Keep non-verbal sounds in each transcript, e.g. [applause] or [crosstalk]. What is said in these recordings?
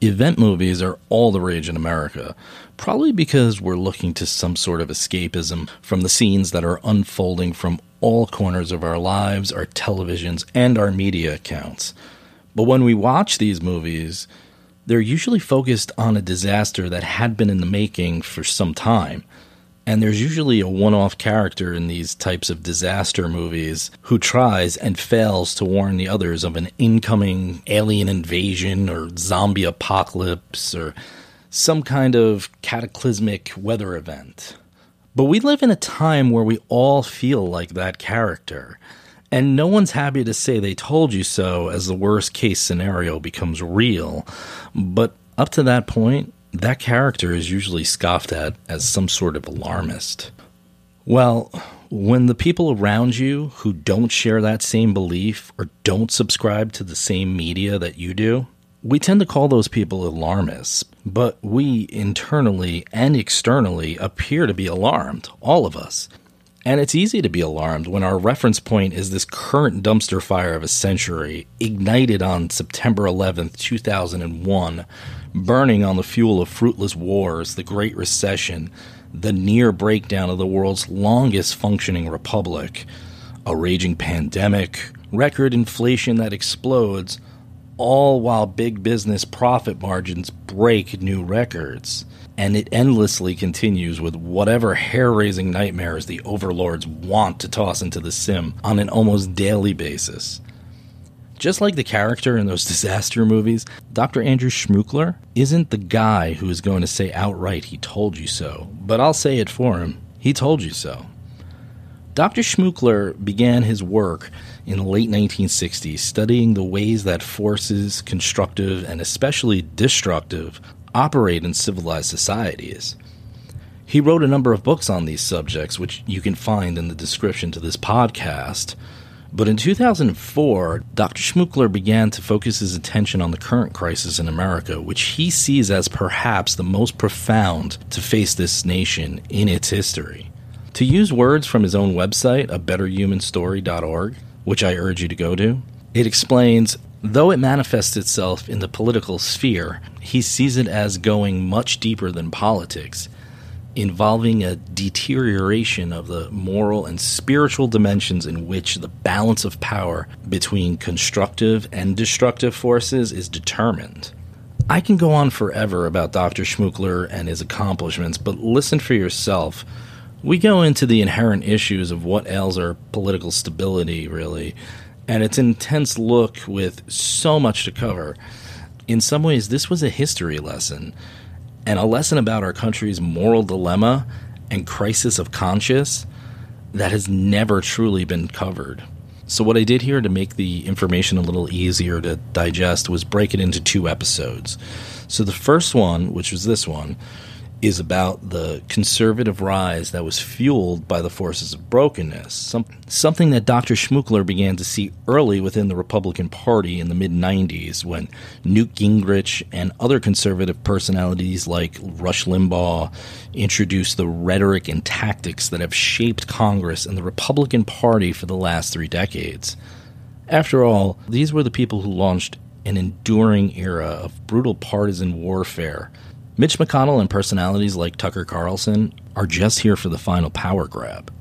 Event movies are all the rage in America, probably because we're looking to some sort of escapism from the scenes that are unfolding from all corners of our lives, our televisions, and our media accounts. But when we watch these movies, they're usually focused on a disaster that had been in the making for some time. And there's usually a one off character in these types of disaster movies who tries and fails to warn the others of an incoming alien invasion or zombie apocalypse or some kind of cataclysmic weather event. But we live in a time where we all feel like that character. And no one's happy to say they told you so as the worst case scenario becomes real. But up to that point, that character is usually scoffed at as some sort of alarmist. Well, when the people around you who don't share that same belief or don't subscribe to the same media that you do, we tend to call those people alarmists, but we internally and externally appear to be alarmed, all of us. And it's easy to be alarmed when our reference point is this current dumpster fire of a century, ignited on September 11th, 2001, burning on the fuel of fruitless wars, the Great Recession, the near breakdown of the world's longest functioning republic, a raging pandemic, record inflation that explodes, all while big business profit margins break new records. And it endlessly continues with whatever hair raising nightmares the overlords want to toss into the sim on an almost daily basis. Just like the character in those [laughs] disaster movies, Dr. Andrew Schmookler isn't the guy who is going to say outright, he told you so, but I'll say it for him. He told you so. Dr. Schmookler began his work in the late 1960s studying the ways that forces, constructive and especially destructive, operate in civilized societies. He wrote a number of books on these subjects, which you can find in the description to this podcast. But in 2004, Dr. Schmookler began to focus his attention on the current crisis in America, which he sees as perhaps the most profound to face this nation in its history. To use words from his own website, a betterhumanstory.org, which I urge you to go to, it explains Though it manifests itself in the political sphere, he sees it as going much deeper than politics involving a deterioration of the moral and spiritual dimensions in which the balance of power between constructive and destructive forces is determined. I can go on forever about Dr. Schmookler and his accomplishments, but listen for yourself. We go into the inherent issues of what ails our political stability, really, and it's an intense look with so much to cover. In some ways, this was a history lesson and a lesson about our country's moral dilemma and crisis of conscience that has never truly been covered. So, what I did here to make the information a little easier to digest was break it into two episodes. So, the first one, which was this one, is about the conservative rise that was fueled by the forces of brokenness, some, something that Dr. Schmookler began to see early within the Republican Party in the mid 90s when Newt Gingrich and other conservative personalities like Rush Limbaugh introduced the rhetoric and tactics that have shaped Congress and the Republican Party for the last three decades. After all, these were the people who launched an enduring era of brutal partisan warfare Mitch McConnell and personalities like Tucker Carlson are just here for the final power grab.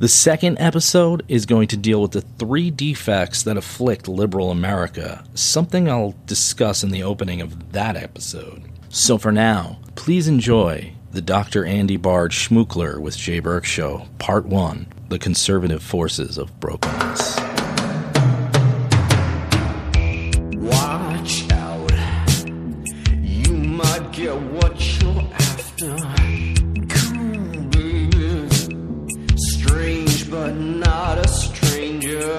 The second episode is going to deal with the three defects that afflict liberal America, something I'll discuss in the opening of that episode. So for now, please enjoy the Dr. Andy Bard Schmookler with Jay Burke Show, Part 1 The Conservative Forces of Brokenness. I get what you're after. Cool, baby. Strange, but not a stranger.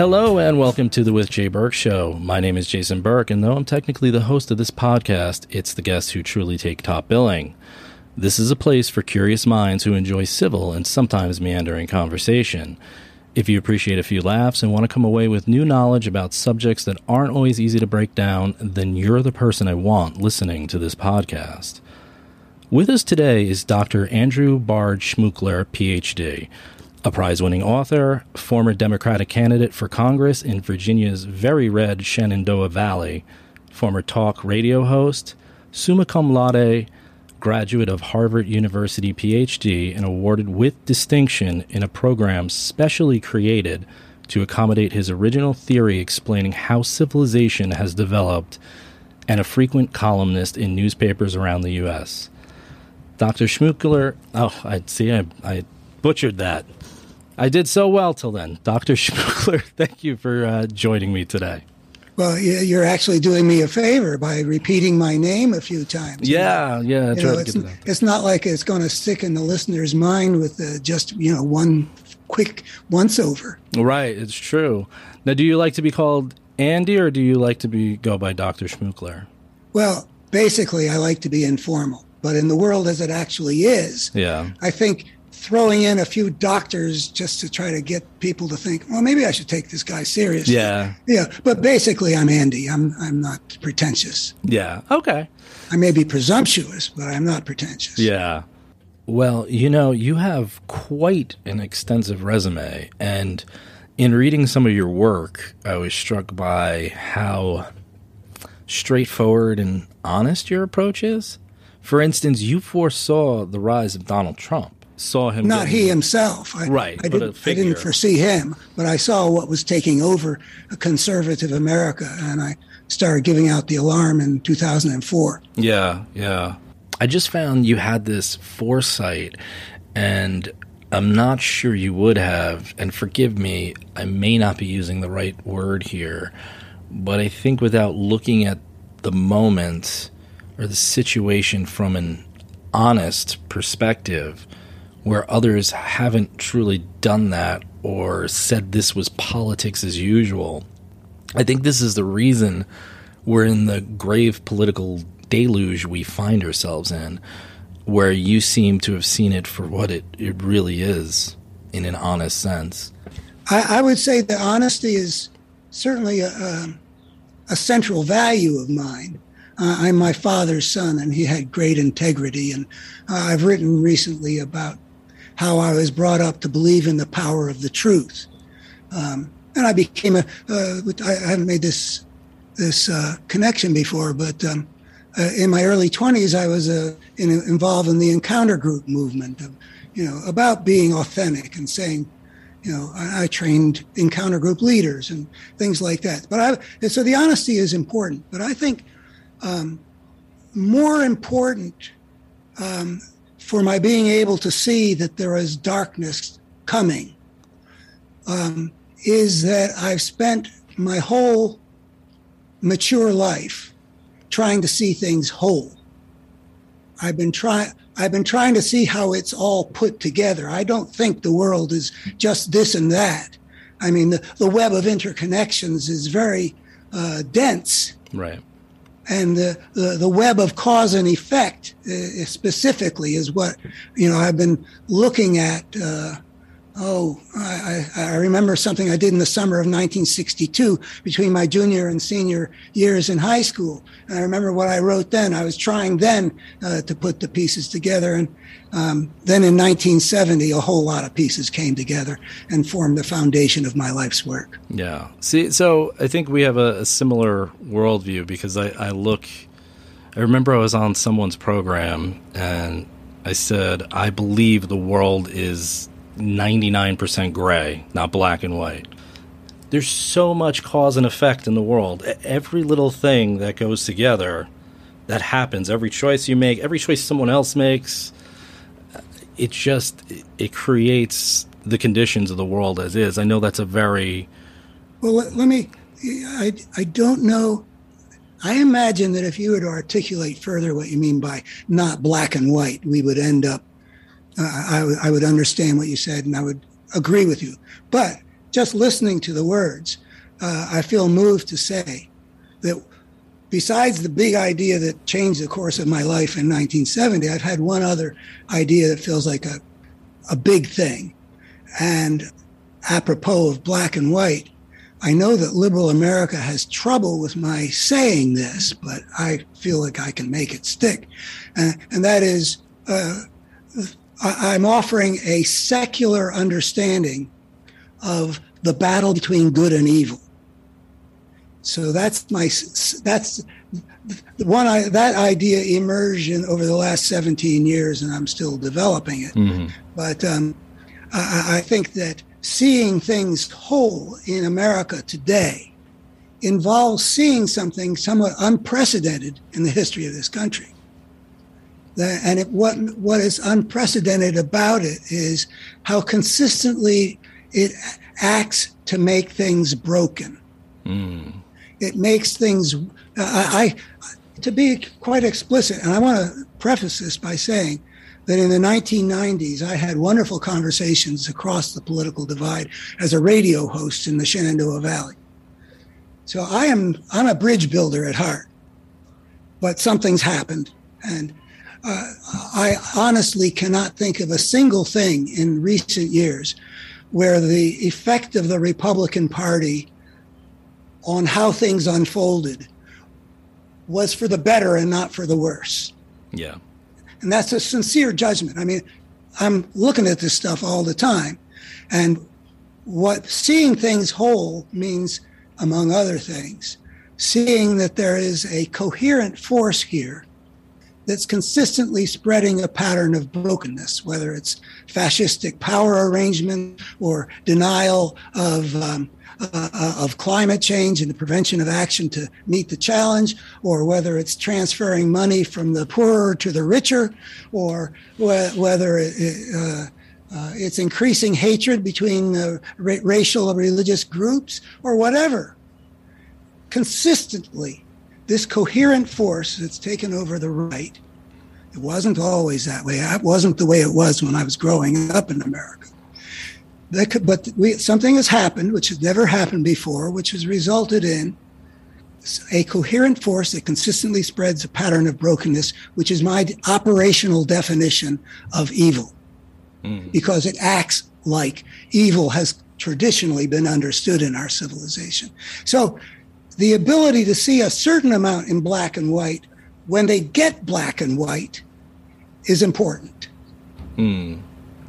Hello and welcome to the With Jay Burke Show. My name is Jason Burke, and though I'm technically the host of this podcast, it's the guests who truly take top billing. This is a place for curious minds who enjoy civil and sometimes meandering conversation. If you appreciate a few laughs and want to come away with new knowledge about subjects that aren't always easy to break down, then you're the person I want listening to this podcast. With us today is Dr. Andrew Bard Schmookler, PhD, a prize winning author, former Democratic candidate for Congress in Virginia's very red Shenandoah Valley, former talk radio host, summa cum laude, graduate of Harvard University PhD, and awarded with distinction in a program specially created to accommodate his original theory explaining how civilization has developed, and a frequent columnist in newspapers around the U.S. Dr. Schmookler, oh, I see, I, I butchered that. I did so well till then. Dr. [laughs] Schmookler, thank you for uh, joining me today. Well, you're actually doing me a favor by repeating my name a few times. Yeah, yeah. You know, it's, it's, not like it's going to stick in the listener's mind with uh, just you know one quick once over. Right, it's true. Now, do you like to be called Andy, or do you like to be go by Doctor Schmookler? Well, basically, I like to be informal, but in the world as it actually is, yeah, I think throwing in a few doctors just to try to get people to think, well, maybe I should take this guy seriously. Yeah. Yeah. But basically, I'm Andy. I'm, I'm not pretentious. Yeah. Okay. I may be presumptuous, but I'm not pretentious. Yeah. Well, you know, you have quite an extensive resume. And in reading some of your work, I was struck by how straightforward and honest your approach is. For instance, you foresaw the rise of Donald Trump saw him. Not he himself. I, right. I didn't, I didn't foresee him, but I saw what was taking over a conservative America, and I started giving out the alarm in 2004. Yeah, yeah. I just found you had this foresight, and I'm not sure you would have. And forgive me, I may not be using the right word here, but I think without looking at the moment or the situation from an honest perspective, where others haven't truly done that or said this was politics as usual. I think this is the reason we're in the grave political deluge we find ourselves in, where you seem to have seen it for what it, it really is in an honest sense. I, I would say that honesty is certainly a, a, a central value of mine. Uh, I'm my father's son, and he had great integrity. And uh, I've written recently about how I was brought up to believe in the power of the truth. Um, and I became a. Uh, I haven't made this this uh, connection before, but um, uh, in my early 20s, I was uh, in, involved in the encounter group movement, of, you know, about being authentic and saying, you know, I, I, trained encounter group leaders and things like that. But I, so the honesty is important, but I think um, more important um, for my being able to see that there is darkness coming um, is that I've spent my whole mature life trying to see things whole. I've been trying. I've been trying to see how it's all put together. I don't think the world is just this and that. I mean, the, the web of interconnections is very uh, dense. Right and the, the, the, web of cause and effect uh, specifically is what you know I've been looking at. Uh, oh, I, I, remember something I did in the summer of 1962 between my junior and senior years in high school, and I remember what I wrote then. I was trying then uh, to put the pieces together, and um, then in 1970, a whole lot of pieces came together and formed the foundation of my life's work. Yeah. See, so I think we have a, a similar worldview because I, I look, I remember I was on someone's program and I said, I believe the world is 99% gray, not black and white. There's so much cause and effect in the world. Every little thing that goes together that happens, every choice you make, every choice someone else makes, uh, it just it creates the conditions of the world as is. I know that's a very well. Let, let me. I I don't know. I imagine that if you were to articulate further what you mean by not black and white, we would end up. I would understand what you said, and I would agree with you. But just listening to the words, uh, I feel moved to say that besides the big idea that changed the course of my life in 1970, I've had one other idea that feels like a, a big thing. And apropos of black and white, I know that liberal America has trouble with my saying this, but I feel like I can make it stick. Uh, and that is, uh, I'm offering a secular understanding of the battle between good and evil. So that's my that's the one I, that idea emerged in, over the last 17 years, and I'm still developing it. Mm-hmm. But um, I, I think that seeing things whole in America today involves seeing something somewhat unprecedented in the history of this country. And it, what what is unprecedented about it is how consistently it acts to make things broken. Mm. It makes things. I, I to be quite explicit, and I want to preface this by saying that in the 1990s, I had wonderful conversations across the political divide as a radio host in the Shenandoah Valley. So I am I'm a bridge builder at heart, but something's happened, and uh, I honestly cannot think of a single thing in recent years where the effect of the Republican Party on how things unfolded was for the better and not for the worse. Yeah. And that's a sincere judgment. I mean, I'm looking at this stuff all the time. And what seeing things whole means, among other things, seeing that there is a coherent force here that's consistently spreading a pattern of brokenness, whether it's fascistic power arrangement or denial of um, uh, of climate change and the prevention of action to meet the challenge, or whether it's transferring money from the poorer to the richer, or wh- whether it, uh, uh, it's increasing hatred between ra- racial or religious groups, or whatever. Consistently, this coherent force that's taken over the right. It wasn't always that way. It wasn't the way it was when I was growing up in America. Could, but we, something has happened, which has never happened before, which has resulted in a coherent force that consistently spreads a pattern of brokenness, which is my operational definition of evil, mm. because it acts like evil has traditionally been understood in our civilization. So the ability to see a certain amount in black and white when they get black and white is important. Mm.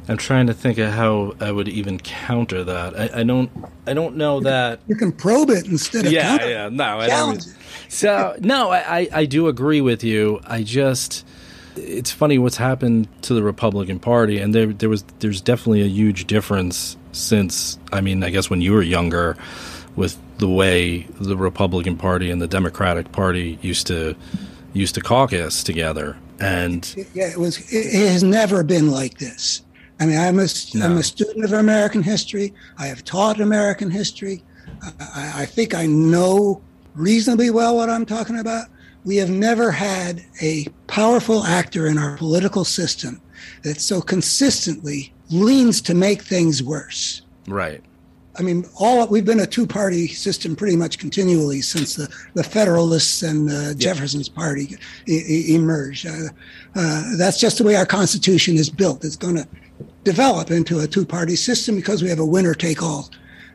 I'm trying to think of how I would even counter that. I, I don't. I don't know that you can probe it instead of yeah, yeah. No, I don't. So no, I, I do agree with you. I just it's funny what's happened to the Republican Party, and there there was there's definitely a huge difference since I mean I guess when you were younger, with the way the Republican Party and the Democratic Party used to used to caucus together, and yeah, it was it has never been like this. I mean, I'm a, no. I'm a student of American history. I have taught American history. I, I think I know reasonably well what I'm talking about. We have never had a powerful actor in our political system that so consistently leans to make things worse. Right. I mean, all we've been a two-party system pretty much continually since the, the Federalists and the Jefferson's Party e- e- emerged. Uh, uh, that's just the way our Constitution is built. It's going to develop into a two party system because we have a winner take all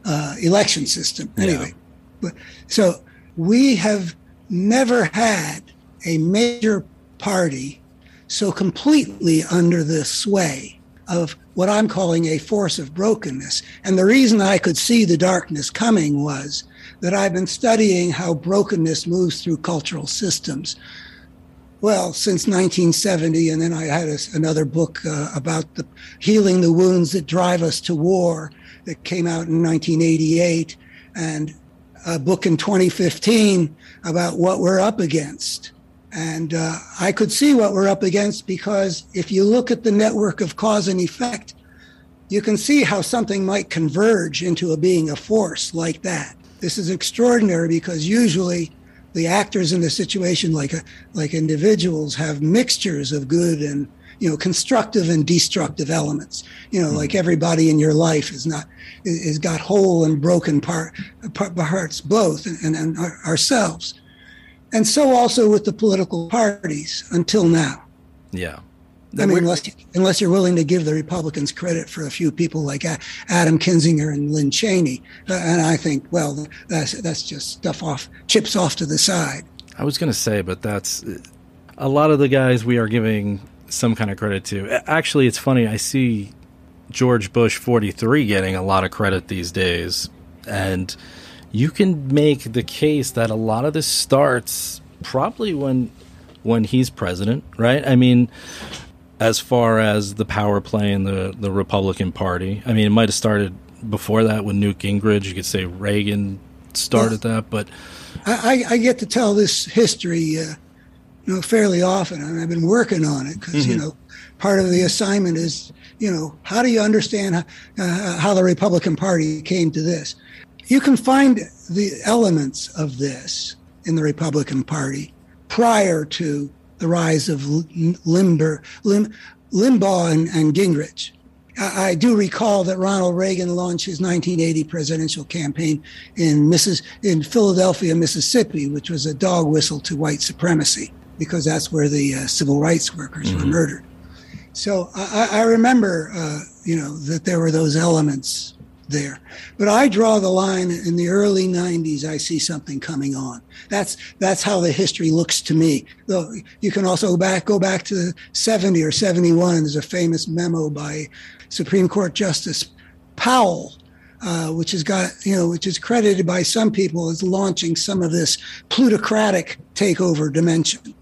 uh, election system. Anyway, yeah. but so we have never had a major party so completely under the sway of what I'm calling a force of brokenness. And the reason I could see the darkness coming was that I've been studying how brokenness moves through cultural systems well, since 1970, and then I had a, another book uh, about the healing the wounds that drive us to war that came out in 1988, and a book in 2015 about what we're up against. And uh, I could see what we're up against because if you look at the network of cause and effect, you can see how something might converge into a being a force like that. This is extraordinary because usually the actors in the situation, like a, like individuals, have mixtures of good and you know constructive and destructive elements. You know, mm-hmm. like everybody in your life is not is got whole and broken part, part parts both, and, and ourselves, and so also with the political parties until now. Yeah. I mean, unless unless you're willing to give the Republicans credit for a few people like Adam Kinzinger and Lynn Cheney, uh, and I think, well, that's that's just stuff off chips off to the side. I was going to say, but that's a lot of the guys we are giving some kind of credit to. Actually, it's funny. I see George Bush 43 getting a lot of credit these days, and you can make the case that a lot of this starts probably when when he's president, right? I mean, as far as the power play in the, the Republican Party. I mean, it might have started before that with Newt Gingrich. You could say Reagan started well, that, but I, I, get to tell this history, uh, you know, fairly often, and I've been working on it because mm-hmm. you know, part of the assignment is you know how do you understand how, uh, how the Republican Party came to this. You can find the elements of this in the Republican Party prior to the rise of Limber, Lim, Limbaugh and, and Gingrich. I, I, do recall that Ronald Reagan launched his 1980 presidential campaign in Mrs. in Philadelphia, Mississippi, which was a dog whistle to white supremacy because that's where the uh, civil rights workers mm-hmm. were murdered. So I, I remember, uh, you know, that there were those elements there. But I draw the line in the early 90s. I see something coming on. That's that's how the history looks to me. Though you can also go back go back to 70 or 71. There's a famous memo by Supreme Court Justice Powell. Uh, which has got you know which is credited by some people as launching some of this plutocratic takeover dimension.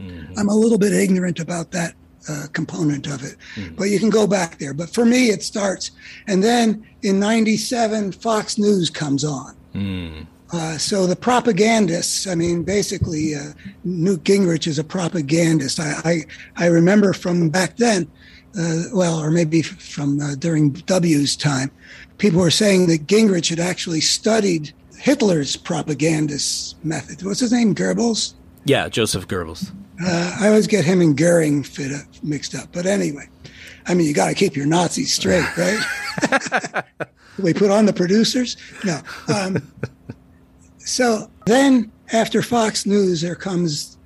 Mm-hmm. I'm a little bit ignorant about that uh, component of it. Mm. But you can go back there. But for me, it starts. And then in 97, Fox News comes on. Mm. Uh, so the propagandists, I mean, basically, uh, Newt Gingrich is a propagandist. I, I, I remember from back then, uh, well, or maybe from uh, during W's time, people were saying that Gingrich had actually studied Hitler's propagandist method. What's his name? Goebbels? Yeah, Joseph Goebbels. Uh, I always get him and Goering fit up, mixed up. But anyway, I mean, you got to keep your Nazis straight, right? [laughs] we put on the producers? No. Um, so then after Fox News, there comes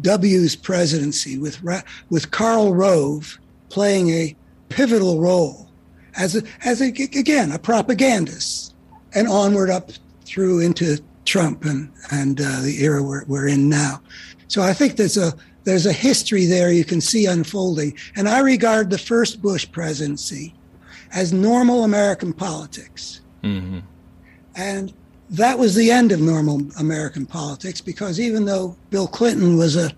W's presidency with, with Karl Rove playing a pivotal role as, a, as a, again, a propagandist and onward up through into Trump and, and uh, the era we're, we're in now. So I think there's a there's a history there you can see unfolding. And I regard the first Bush presidency as normal American politics. Mm-hmm. And that was the end of normal American politics because even though Bill Clinton was a,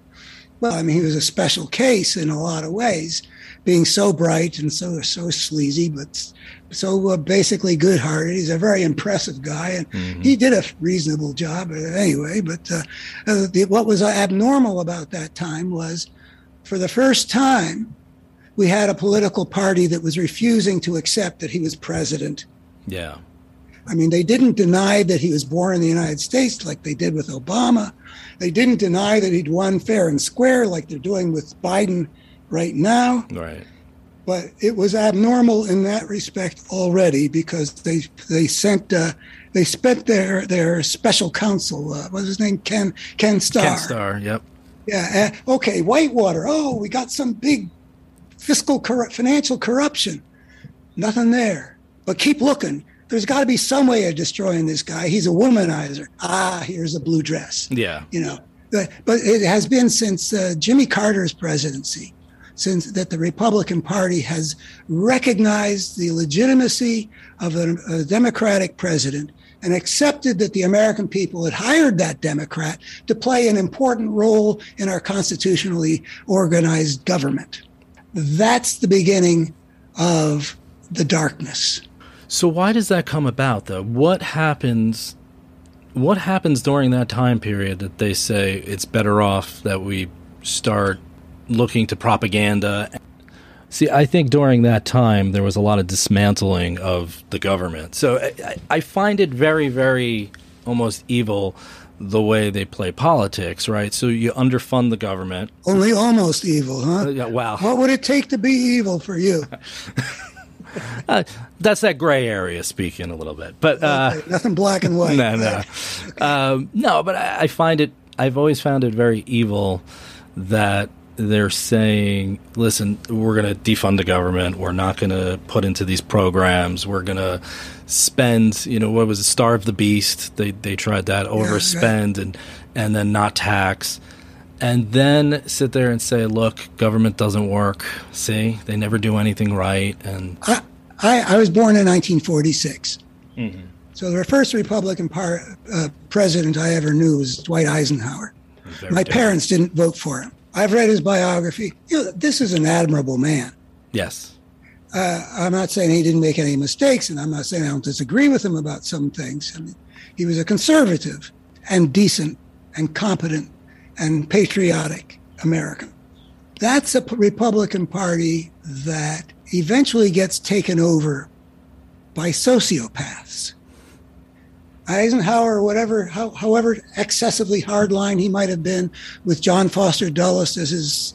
well, I mean, he was a special case in a lot of ways, being so bright and so so sleazy, but so uh, basically good-hearted. He's a very impressive guy, and mm-hmm. he did a reasonable job anyway. But uh, uh, the, what was abnormal about that time was, for the first time, we had a political party that was refusing to accept that he was president. Yeah. I mean, they didn't deny that he was born in the United States like they did with Obama. They didn't deny that he'd won fair and square like they're doing with Biden right now. Right but it was abnormal in that respect already because they they sent uh, they spent their their special counsel uh, what's his name? Ken Ken Starr. Ken Starr yep. Yeah uh, okay Whitewater. Oh we got some big fiscal cor- financial corruption. Nothing there. But keep looking. There's got to be some way of destroying this guy. He's a womanizer. Ah here's a blue dress. Yeah. You know but, but it has been since uh, Jimmy Carter's presidency since that the Republican Party has recognized the legitimacy of a, a, Democratic president and accepted that the American people had hired that Democrat to play an important role in our constitutionally organized government. That's the beginning of the darkness. So why does that come about though? What happens what happens during that time period that they say it's better off that we start looking to propaganda. See, I think during that time there was a lot of dismantling of the government. So I, I find it very, very almost evil the way they play politics, right? So you underfund the government. Only almost evil, huh? Uh, yeah, wow. What would it take to be evil for you? [laughs] uh, that's that gray area speaking a little bit, but uh, okay, nothing black and white. [laughs] no, no, [laughs] um, no. But I, I find it. I've always found it very evil that they're saying, listen, we're going to defund the government. We're not going to put into these programs. We're going to spend, you know, what was it, starve the beast? They, they tried that, overspend yeah, and, and then not tax. And then sit there and say, look, government doesn't work. See, they never do anything right. And I, I, I was born in 1946. Mm-hmm. So the first Republican par, uh, president I ever knew was Dwight Eisenhower. My different. parents didn't vote for him. I've read his biography. You know, this is an admirable man. Yes. Uh, I'm not saying he didn't make any mistakes, and I'm not saying I don't disagree with him about some things. I mean, he was a conservative and decent and competent and patriotic American. That's a Republican Party that eventually gets taken over by sociopaths. Eisenhower, whatever, how, however excessively hardline he might have been, with John Foster Dulles as his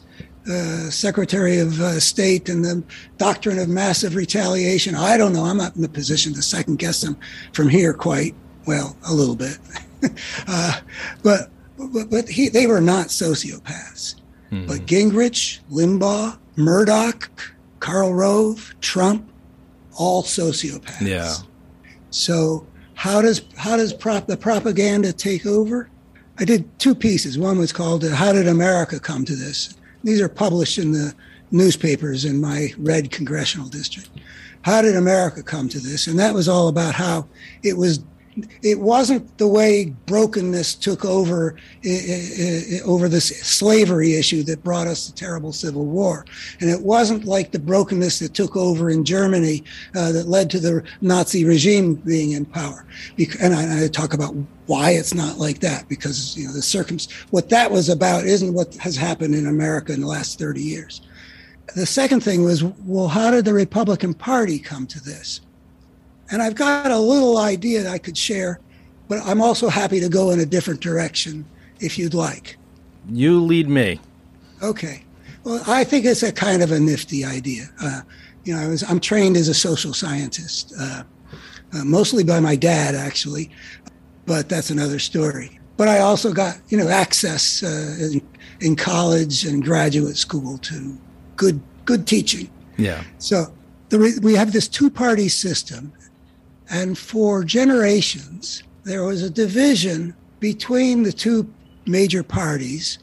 uh, Secretary of uh, State and the doctrine of massive retaliation. I don't know. I'm not in the position to second guess them from here quite well, a little bit. [laughs] uh, but but, but he, they were not sociopaths. Mm-hmm. But Gingrich, Limbaugh, Murdoch, Karl Rove, Trump, all sociopaths. Yeah. So how does how does prop the propaganda take over? I did two pieces. One was called uh, "How Did America Come to This?" These are published in the newspapers in my red congressional district. How did America come to this? And that was all about how it was it wasn't the way brokenness took over over this slavery issue that brought us the terrible civil war. And it wasn't like the brokenness that took over in germany uh, that led to the nazi regime being in power. And I, I, talk about why it's not like that because you know the circum what that was about isn't what has happened in america in the last 30 years. The second thing was well how did the republican party come to this and I've got a little idea that I could share, but I'm also happy to go in a different direction if you'd like. You lead me. Okay. Well, I think it's a kind of a nifty idea. Uh, you know, I was I'm trained as a social scientist, uh, uh, mostly by my dad, actually, but that's another story. But I also got you know access uh, in, in college and graduate school to good good teaching. Yeah. So the, we have this two party system, and for generations, there was a division between the two major parties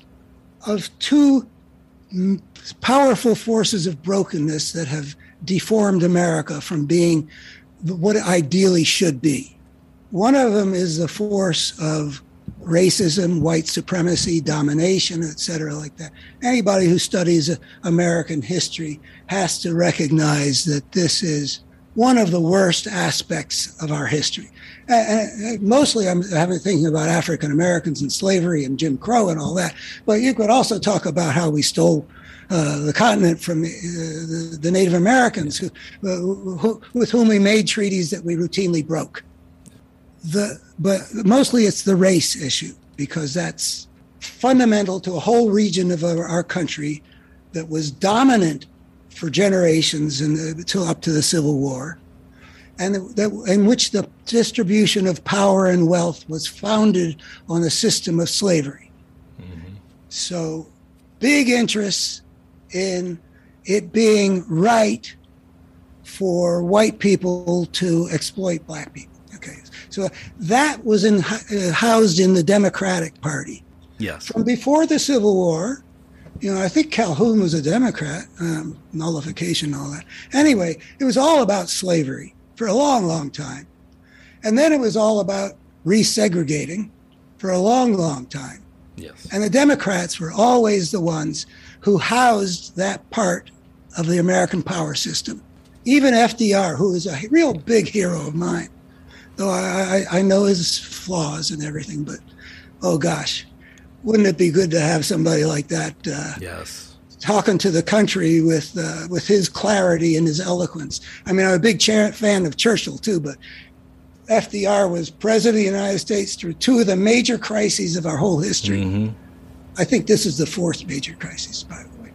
of two powerful forces of brokenness that have deformed America from being what it ideally should be. One of them is the force of racism, white supremacy, domination, etc., like that. Anybody who studies American history has to recognize that this is one of the worst aspects of our history. And mostly, I'm thinking about African Americans and slavery and Jim Crow and all that. But you could also talk about how we stole uh, the continent from uh, the, the, Native Americans, who, who, with whom we made treaties that we routinely broke. The, but mostly, it's the race issue because that's fundamental to a whole region of our, our country that was dominant for generations until up to the Civil War, and that, in which the distribution of power and wealth was founded on a system of slavery. Mm-hmm. So, big interests in it being right for white people to exploit black people. Okay, so that was in, uh, housed in the Democratic Party. Yes. From before the Civil War, you know, I think Calhoun was a Democrat, um, nullification, all that. Anyway, it was all about slavery for a long, long time. And then it was all about resegregating for a long, long time. Yes. And the Democrats were always the ones who housed that part of the American power system. Even FDR, who is a real big hero of mine, though I, I, I know his flaws and everything, but oh gosh, wouldn't it be good to have somebody like that? Uh, yes. Talking to the country with uh, with his clarity and his eloquence. I mean, I'm a big cha- fan of Churchill too, but FDR was president of the United States through two of the major crises of our whole history. Mm-hmm. I think this is the fourth major crisis, by the way.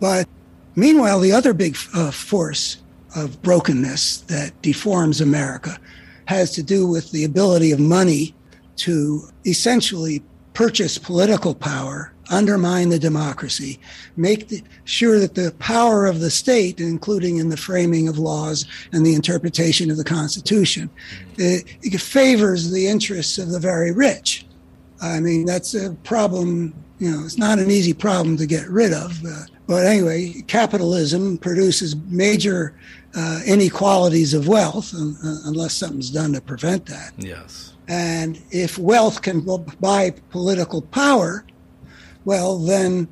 But meanwhile, the other big uh, force of brokenness that deforms America has to do with the ability of money to essentially purchase political power undermine the democracy, make the, sure that the power of the state, including in the framing of laws and the interpretation of the Constitution, it, it favors the interests of the very rich. I mean, that's a problem, you know, it's not an easy problem to get rid of. Uh, but anyway, capitalism produces major uh, inequalities of wealth uh, unless something's done to prevent that. Yes. And if wealth can buy political power, well, then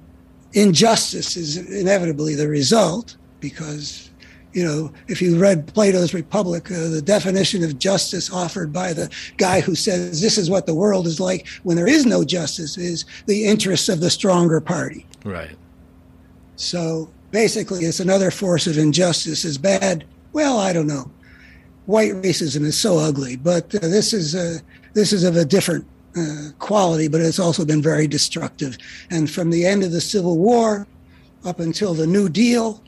injustice is inevitably the result because you know, if you read Plato's Republic, uh, the definition of justice offered by the guy who says this is what the world is like when there is no justice is the interests of the stronger party. Right. So basically, it's another force of injustice is bad. Well, I don't know. White racism is so ugly, but uh, this is a, this is of a different uh, quality, but it's also been very destructive. And from the end of the Civil War up until the New Deal,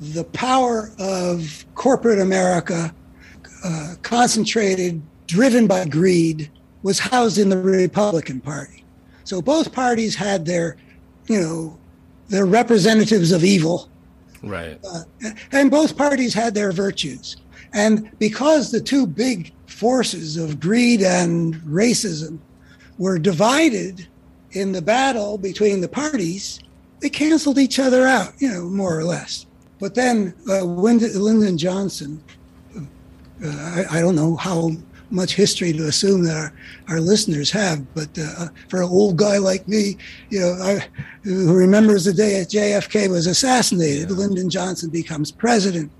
the power of corporate America, uh, concentrated, driven by greed, was housed in the Republican Party. So both parties had their, you know, their representatives of evil. Right. Uh, and both parties had their virtues. And because the two big forces of greed and racism were divided in the battle between the parties, they canceled each other out, you know, more or less. But then uh, Lyndon Johnson, uh, I, I, don't know how much history to assume that our, our listeners have, but uh, for an old guy like me, you know, I, who remembers the day that JFK was assassinated, yeah. Lyndon Johnson becomes president.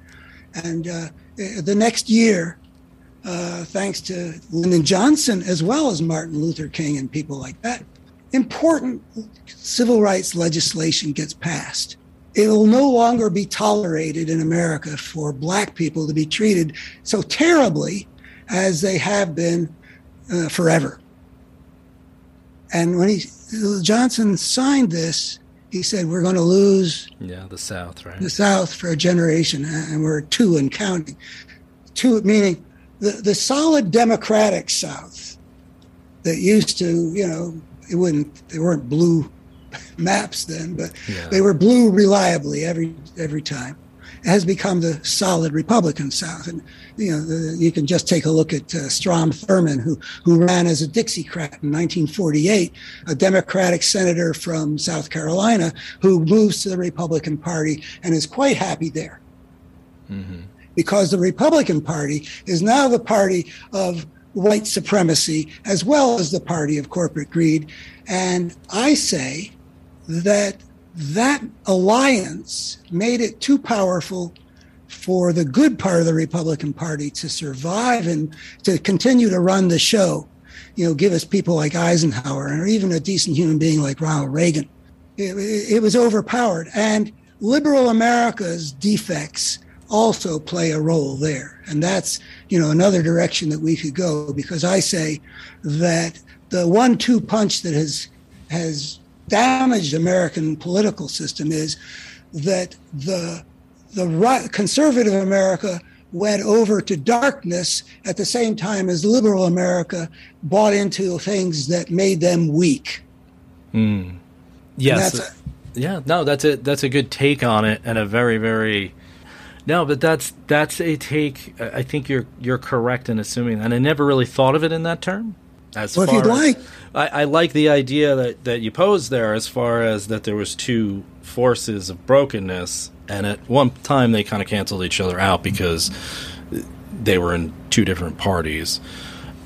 And uh, the next year, uh, thanks to Lyndon Johnson as well as Martin Luther King and people like that, important civil rights legislation gets passed. It will no longer be tolerated in America for black people to be treated so terribly as they have been uh, forever. And when he Johnson signed this, he said, "We're going to lose." Yeah, the South, right? The South for a generation, and we're two and counting. Two meaning the, the solid democratic South that used to, you know, it wouldn't, they weren't blue [laughs] maps then, but yeah. they were blue reliably every every time. Has become the solid Republican South, and you know the, you can just take a look at uh, Strom Thurmond, who who ran as a Dixiecrat in 1948, a Democratic senator from South Carolina who moves to the Republican Party and is quite happy there. Mm-hmm because the Republican Party is now the party of white supremacy as well as the party of corporate greed. And I say that that alliance made it too powerful for the good part of the Republican Party to survive and to continue to run the show. You know, give us people like Eisenhower or even a decent human being like Ronald Reagan. It, it was overpowered. And liberal America's defects also play a role there. And that's, you know, another direction that we could go because I say that the one two punch that has has damaged American political system is that the the right, conservative America went over to darkness at the same time as liberal America bought into things that made them weak. Mm. Yes. Yeah, no, that's a that's a good take on it and a very very no, but that's that's a take. I think you're you're correct in assuming, and I never really thought of it in that term. As well, if you'd like, I, I, like the idea that that you posed there, as far as that there was two forces of brokenness, and at one time they kind of canceled each other out because they were in two different parties,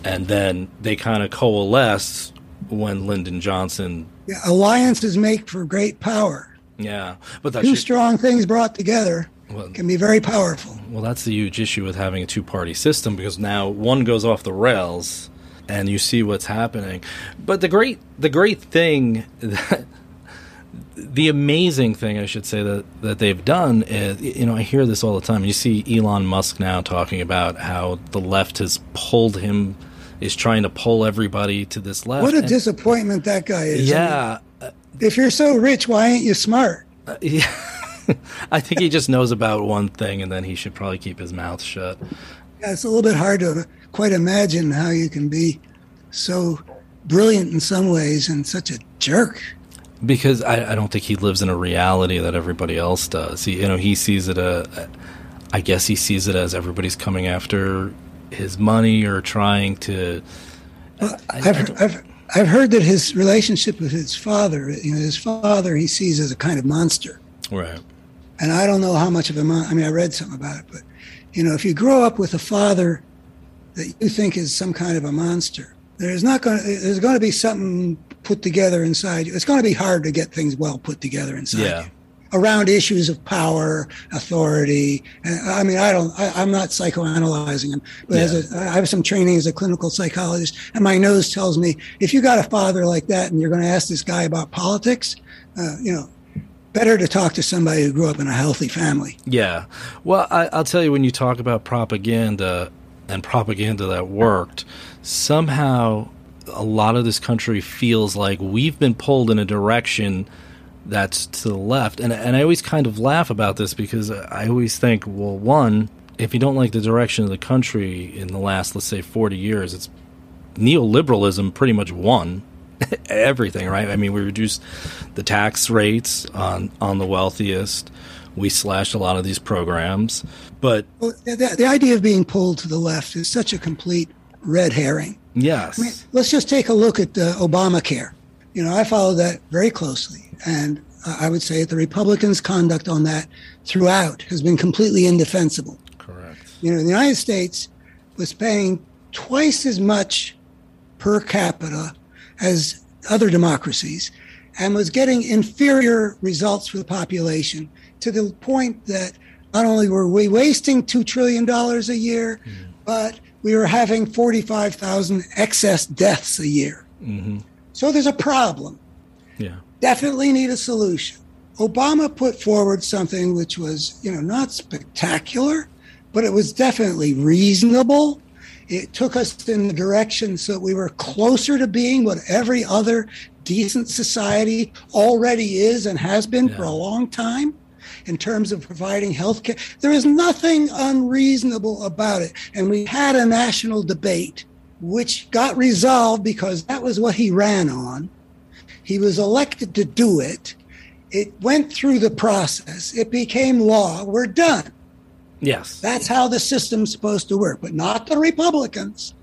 and then they kind of coalesced when Lyndon Johnson. Yeah, alliances make for great power. Yeah, but two should, strong things brought together well, can be very powerful. Well, that's the huge issue with having a two party system because now one goes off the rails and you see what's happening. But the great the great thing that the amazing thing I should say that that they've done is you know I hear this all the time. You see Elon Musk now talking about how the left has pulled him is trying to pull everybody to this left. What a and, disappointment that guy is. Yeah. I mean, if you're so rich, why ain't you smart? Uh, yeah. [laughs] I think he just knows about one thing, and then he should probably keep his mouth shut. Yeah, it's a little bit hard to quite imagine how you can be so brilliant in some ways and such a jerk. because I, I, don't think he lives in a reality that everybody else does. He, you know, he sees it. A, uh, I guess he sees it as everybody's coming after his money or trying to. Well, I, have I've, I've heard that his relationship with his father, you know, his father, he sees as a kind of monster. Right. And I don't know how much of a mon- I mean, I read something about it, but you know, if you grow up with a father that you think is some kind of a monster, there's not going to there's going to be something put together inside you. It's going to be hard to get things well put together inside yeah. you around issues of power, authority. I mean, I don't, I, am not psychoanalyzing him, but yeah. as a, I have some training as a clinical psychologist, and my nose tells me if you got a father like that and you're going to ask this guy about politics, uh, you know, better to talk to somebody who grew up in a healthy family. Yeah. Well, I, I'll tell you, when you talk about propaganda and propaganda that worked, somehow a lot of this country feels like we've been pulled in a direction that's to the left. And, and I always kind of laugh about this because I always think, well, one, if you don't like the direction of the country in the last, let's say, 40 years, it's neoliberalism pretty much won [laughs] everything, right? I mean, we reduced the tax rates on, on the wealthiest. We slashed a lot of these programs. But well, the, the idea of being pulled to the left is such a complete red herring. Yes. I mean, let's just take a look at uh, Obamacare. You know, I follow that very closely. And I would say that the Republicans' conduct on that throughout has been completely indefensible. Correct. You know, the United States was paying twice as much per capita as other democracies and was getting inferior results for the population to the point that not only were we wasting $2 trillion a year, mm. but we were having 45,000 excess deaths a year. Mm-hmm. So there's a problem. Yeah definitely need a solution. Obama put forward something which was, you know, not spectacular, but it was definitely reasonable. It took us in the direction so that we were closer to being what every other decent society already is and has been yeah. for a long time in terms of providing health care. There is nothing unreasonable about it. And we had a national debate which got resolved because that was what he ran on. He was elected to do it. It went through the process. It became law. We're done. Yes. That's how the system's supposed to work, but not the Republicans.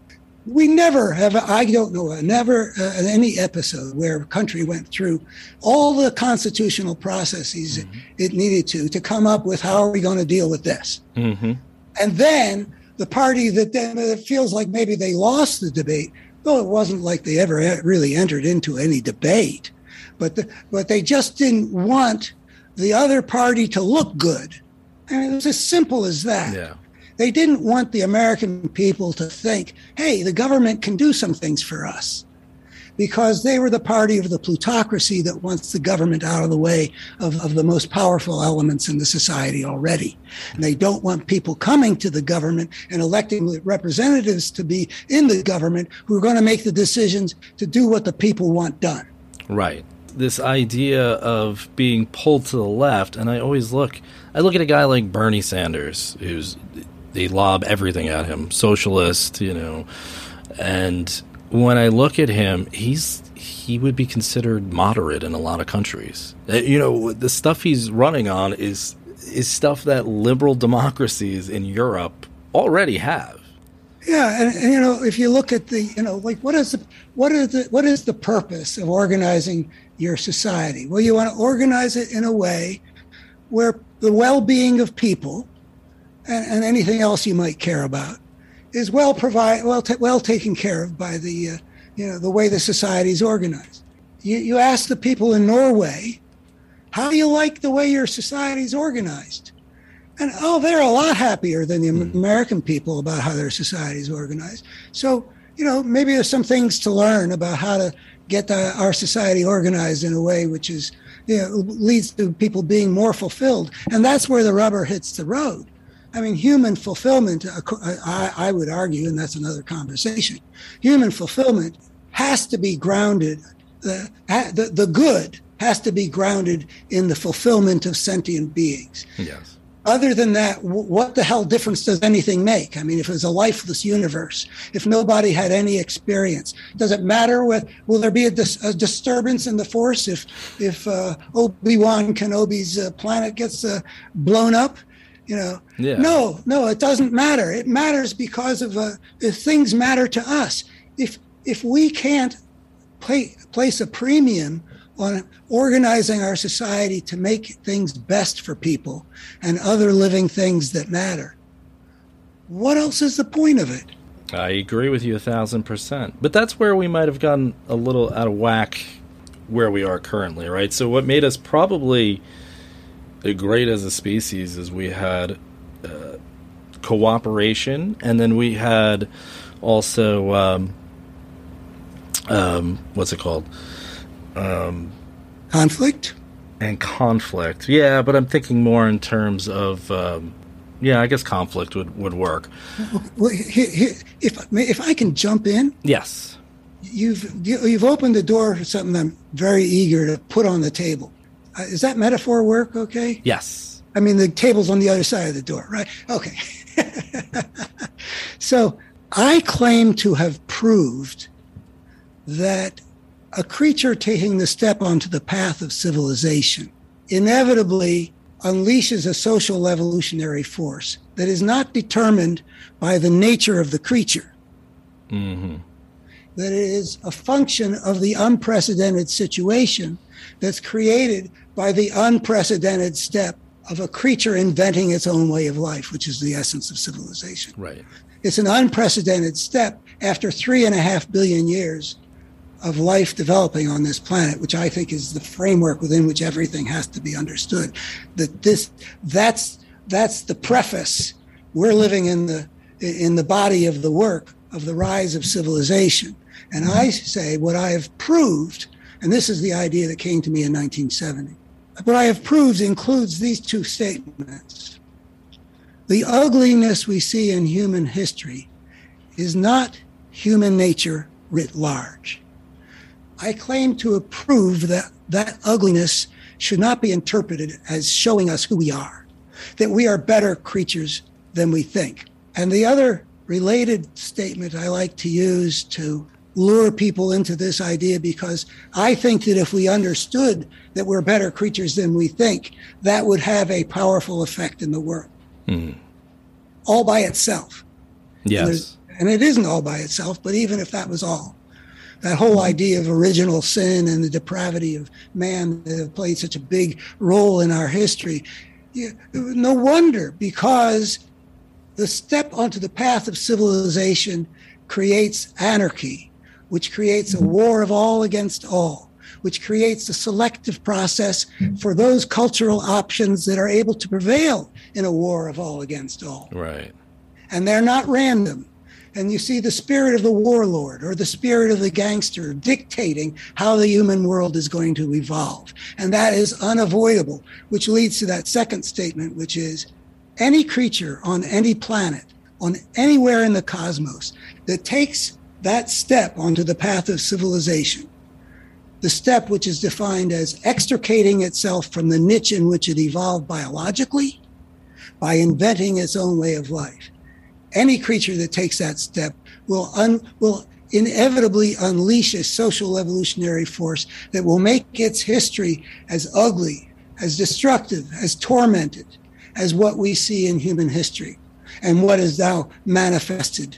We never have, I don't know, never uh, any episode where a country went through all the constitutional processes mm-hmm. it needed to to come up with how are we going to deal with this. Mm-hmm. And then the party that then it feels like maybe they lost the debate though it wasn't like they ever really entered into any debate, but the, but they just didn't want the other party to look good. I mean, it was as simple as that. Yeah. They didn't want the American people to think, hey, the government can do some things for us because they were the party of the plutocracy that wants the government out of the way of, of the most powerful elements in the society already. And they don't want people coming to the government and electing representatives to be in the government who are going to make the decisions to do what the people want done. Right. This idea of being pulled to the left, and I always look, I look at a guy like Bernie Sanders, who's they lob everything at him, socialist, you know, and when I look at him, he's he would be considered moderate in a lot of countries. Uh, you know, the stuff he's running on is is stuff that liberal democracies in Europe already have. Yeah, and, and, you know, if you look at the, you know, like what is the what is the what is the purpose of organizing your society? Well, you want to organize it in a way where the well-being of people and, and anything else you might care about is well provide well t- well taken care of by the uh, you know the way the society is organized. You, you ask the people in Norway, how do you like the way your society is organized? And oh, they're a lot happier than the mm. American people about how their society is organized. So you know maybe there's some things to learn about how to get the, our society organized in a way which is you know leads to people being more fulfilled, and that's where the rubber hits the road I mean, human fulfillment, uh, I, I would argue, and that's another conversation, human fulfillment has to be grounded, the, the, the good has to be grounded in the fulfillment of sentient beings. Yes. other than that, what the hell difference does anything make? I mean, if it's a lifeless universe, if nobody had any experience, does it matter? With will there be a, dis- a disturbance in the force if if uh, Obi Wan Kenobi's uh, planet gets uh, blown up? You know, yeah. no, no, it doesn't matter. It matters because of uh, if things matter to us. If if we can't play, place a premium on organizing our society to make things best for people and other living things that matter. What else is the point of it? I agree with you a thousand percent. But that's where we might have gotten a little out of whack where we are currently, right? So, what made us probably great as a species is we had uh, cooperation, and then we had also, um, um, what's it called? Um, conflict and conflict. Yeah, but I'm thinking more in terms of. Um, yeah, I guess conflict would, would work. Well, here, here, if if I can jump in, yes, you've you've opened the door for something I'm very eager to put on the table. Uh, is that metaphor work? Okay. Yes. I mean, the table's on the other side of the door, right? Okay. [laughs] so I claim to have proved that a creature taking the step onto the path of civilization inevitably unleashes a social evolutionary force that is not determined by the nature of the creature. Mm-hmm. That it is a function of the unprecedented situation that's created by the unprecedented step of a creature inventing its own way of life, which is the essence of civilization. Right. It's an unprecedented step after three and a half billion years of life developing on this planet, which I think is the framework within which everything has to be understood. That this that's that's the preface. We're living in the in the body of the work of the rise of civilization. And I say what I have proved, and this is the idea that came to me in 1970. What I have proved includes these two statements. The ugliness we see in human history is not human nature writ large. I claim to approve that that ugliness should not be interpreted as showing us who we are, that we are better creatures than we think. And the other related statement I like to use to lure people into this idea because I think that if we understood that we're better creatures than we think, that would have a powerful effect in the world. Mm. All by itself. Yes. And, and, it isn't all by itself, but even if that was all, that whole idea of original sin and the depravity of man that have played such a big role in our history. no wonder, because the step onto the path of civilization creates anarchy, which creates a war of all against all, which creates a selective process for those cultural options that are able to prevail in a war of all against all. Right. And they're not random and you see the spirit of the warlord or the spirit of the gangster dictating how the human world is going to evolve. And that is unavoidable, which leads to that second statement, which is any creature on any planet, on anywhere in the cosmos that takes that step onto the path of civilization, the step which is defined as extricating itself from the niche in which it evolved biologically by inventing its own way of life. Any creature that takes that step will un, will inevitably unleash a social evolutionary force that will make its history as ugly, as destructive, as tormented as what we see in human history. And what is now manifested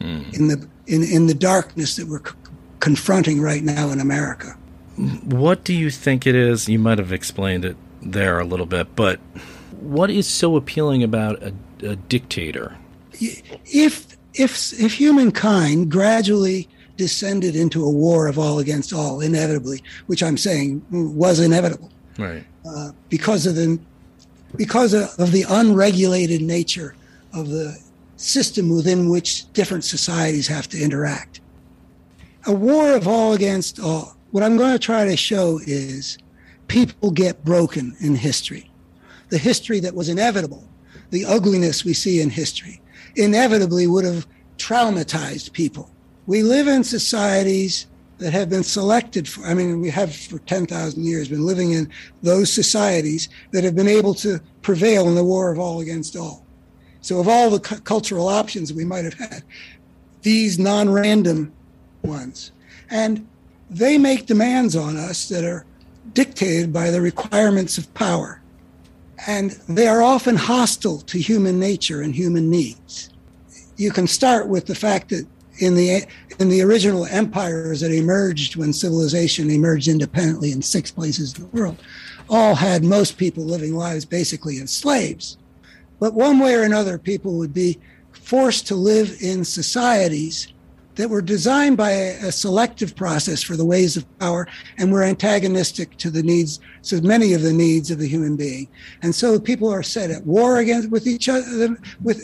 mm. in the in, in the darkness that we're c- confronting right now in America. What do you think it is? You might have explained it there a little bit, but what is so appealing about a, a dictator? if if if humankind gradually descended into a war of all against all, inevitably, which I'm saying was inevitable, right? Uh, because of the because of the unregulated nature of the system within which different societies have to interact. A war of all against all. What I'm going to try to show is people get broken in history. The history that was inevitable, the ugliness we see in history, inevitably would have traumatized people. We live in societies that have been selected for, I mean, we have for 10,000 years been living in those societies that have been able to prevail in the war of all against all. So, of all the cu- cultural options we might have had, these non random ones. And they make demands on us that are dictated by the requirements of power. And they are often hostile to human nature and human needs. You can start with the fact that in the in the original empires that emerged when civilization emerged independently in six places in the world, all had most people living lives basically as slaves. But one way or another, people would be forced to live in societies that were designed by a, selective process for the ways of power and were antagonistic to the needs, so many of the needs of the human being. And so people are set at war against with each other, with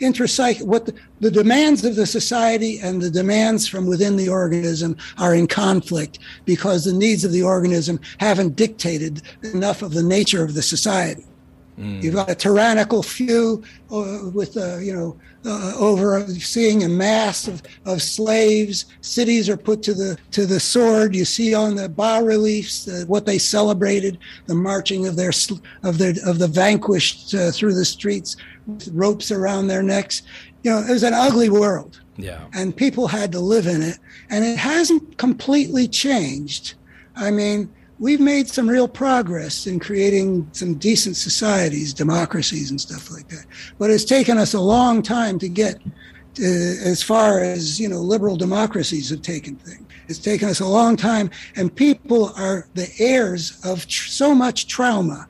intrapsychic, what the, the demands of the society and the demands from within the organism are in conflict because the needs of the organism haven't dictated enough of the nature of the society. Mm. You've got a tyrannical few uh, with, uh, you know, uh, overseeing a mass of, of slaves. Cities are put to the to the sword. You see on the bas reliefs uh, what they celebrated: the marching of their of their of the vanquished uh, through the streets with ropes around their necks. You know, it was an ugly world. Yeah, and people had to live in it, and it hasn't completely changed. I mean we've made some real progress in creating some decent societies, democracies, and stuff like that. But it's taken us a long time to get to, as far as you know liberal democracies have taken things. It's taken us a long time, and people are the heirs of tr- so much trauma,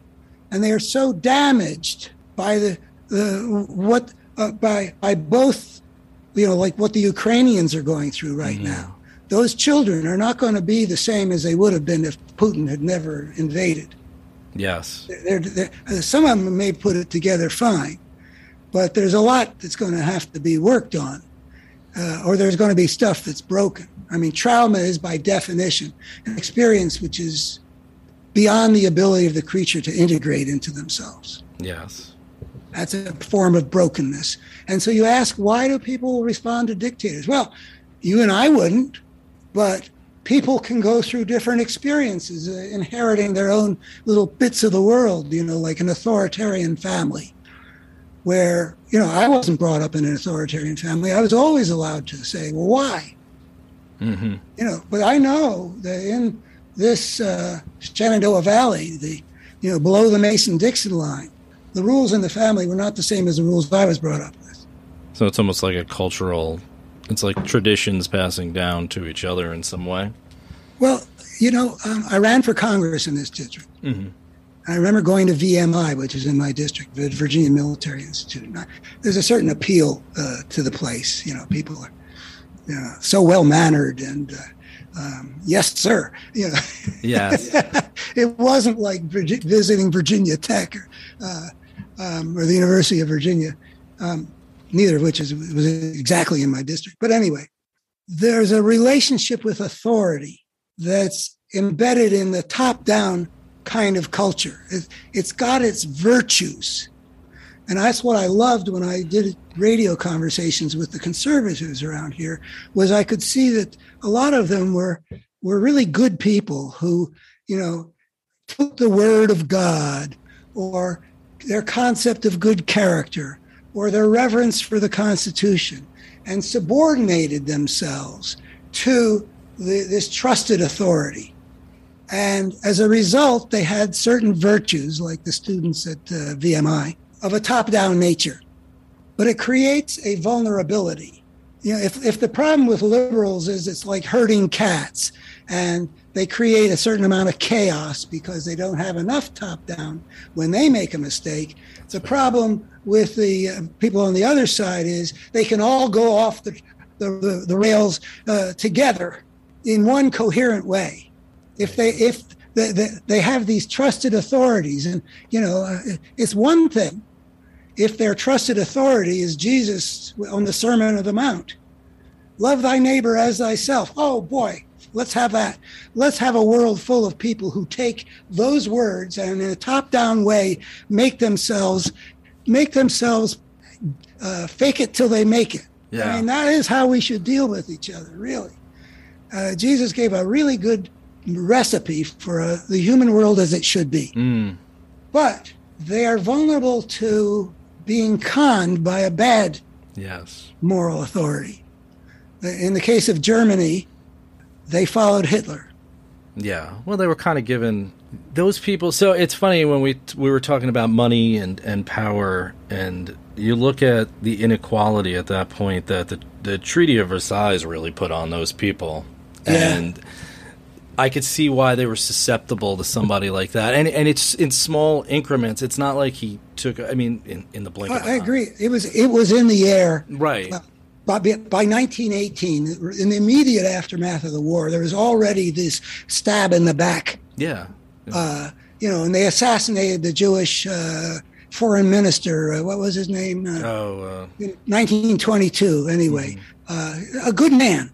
and they are so damaged by the the what uh, by by both you know like what the Ukrainians are going through right mm-hmm. now those children are not going to be the same as they would have been if Putin had never invaded. Yes. They're, they're, some of them may put it together fine, but there's a lot that's going to have to be worked on, uh, or there's going to be stuff that's broken. I mean, trauma is by definition an experience which is beyond the ability of the creature to integrate into themselves. Yes. That's a form of brokenness. And so you ask, why do people respond to dictators? Well, you and I wouldn't but people can go through different experiences, uh, inheriting their own little bits of the world, you know, like an authoritarian family, where, you know, I wasn't brought up in an authoritarian family. I was always allowed to say, well, why? Mm-hmm. You know, but I know that in this uh, Shenandoah Valley, the, you know, below the Mason Dixon line, the rules in the family were not the same as the rules I was brought up with. So it's almost like a cultural it's like traditions passing down to each other in some way. Well, you know, um, I ran for Congress in this district. Mm-hmm. I remember going to VMI, which is in my district, the Virginia Military Institute. I, there's a certain appeal uh, to the place. You know, people are you know, so well mannered and uh, um, yes, sir. You know, yes. [laughs] it wasn't like visiting Virginia Tech or, uh, um, or the University of Virginia. Um, neither of which is, was exactly in my district. But anyway, there's a relationship with authority that's embedded in the top down kind of culture. It, it's got its virtues. And that's what I loved when I did radio conversations with the conservatives around here was I could see that a lot of them were were really good people who, you know, took the word of God or their concept of good character or their reverence for the Constitution and subordinated themselves to the, this trusted authority. And as a result, they had certain virtues, like the students at uh, VMI, of a top down nature. But it creates a vulnerability. You know, if, if the problem with liberals is it's like herding cats and they create a certain amount of chaos because they don't have enough top down when they make a mistake, the problem with the uh, people on the other side is they can all go off the, the, the, the rails uh, together in one coherent way. If they if the, the, they have these trusted authorities, and you know, uh, it's one thing if their trusted authority is Jesus on the Sermon of the Mount. Love thy neighbor as thyself. Oh boy, let's have that. Let's have a world full of people who take those words and in a top-down way make themselves make themselves uh, fake it till they make it. Yeah. I mean, that is how we should deal with each other, really. uh, Jesus gave a really good recipe for uh, the human world as it should be. Mm. But they are vulnerable to being conned by a bad Yes. moral authority. In the case of Germany, they followed Hitler. Yeah. Well, they were kind of given those people. So it's funny when we we were talking about money and and power, and you look at the inequality at that point that the the Treaty of Versailles really put on those people, Yeah. and I could see why they were susceptible to somebody like that. And and it's in small increments. It's not like he took. I mean, in in the blink. I, I agree. It was it was in the air. Right. By, by 1918, in the immediate aftermath of the war, there was already this stab in the back. Yeah. Uh, you know, and they assassinated the Jewish uh, foreign minister. Uh, what was his name? Uh, Oh. Uh, 1922 anyway uh, a good man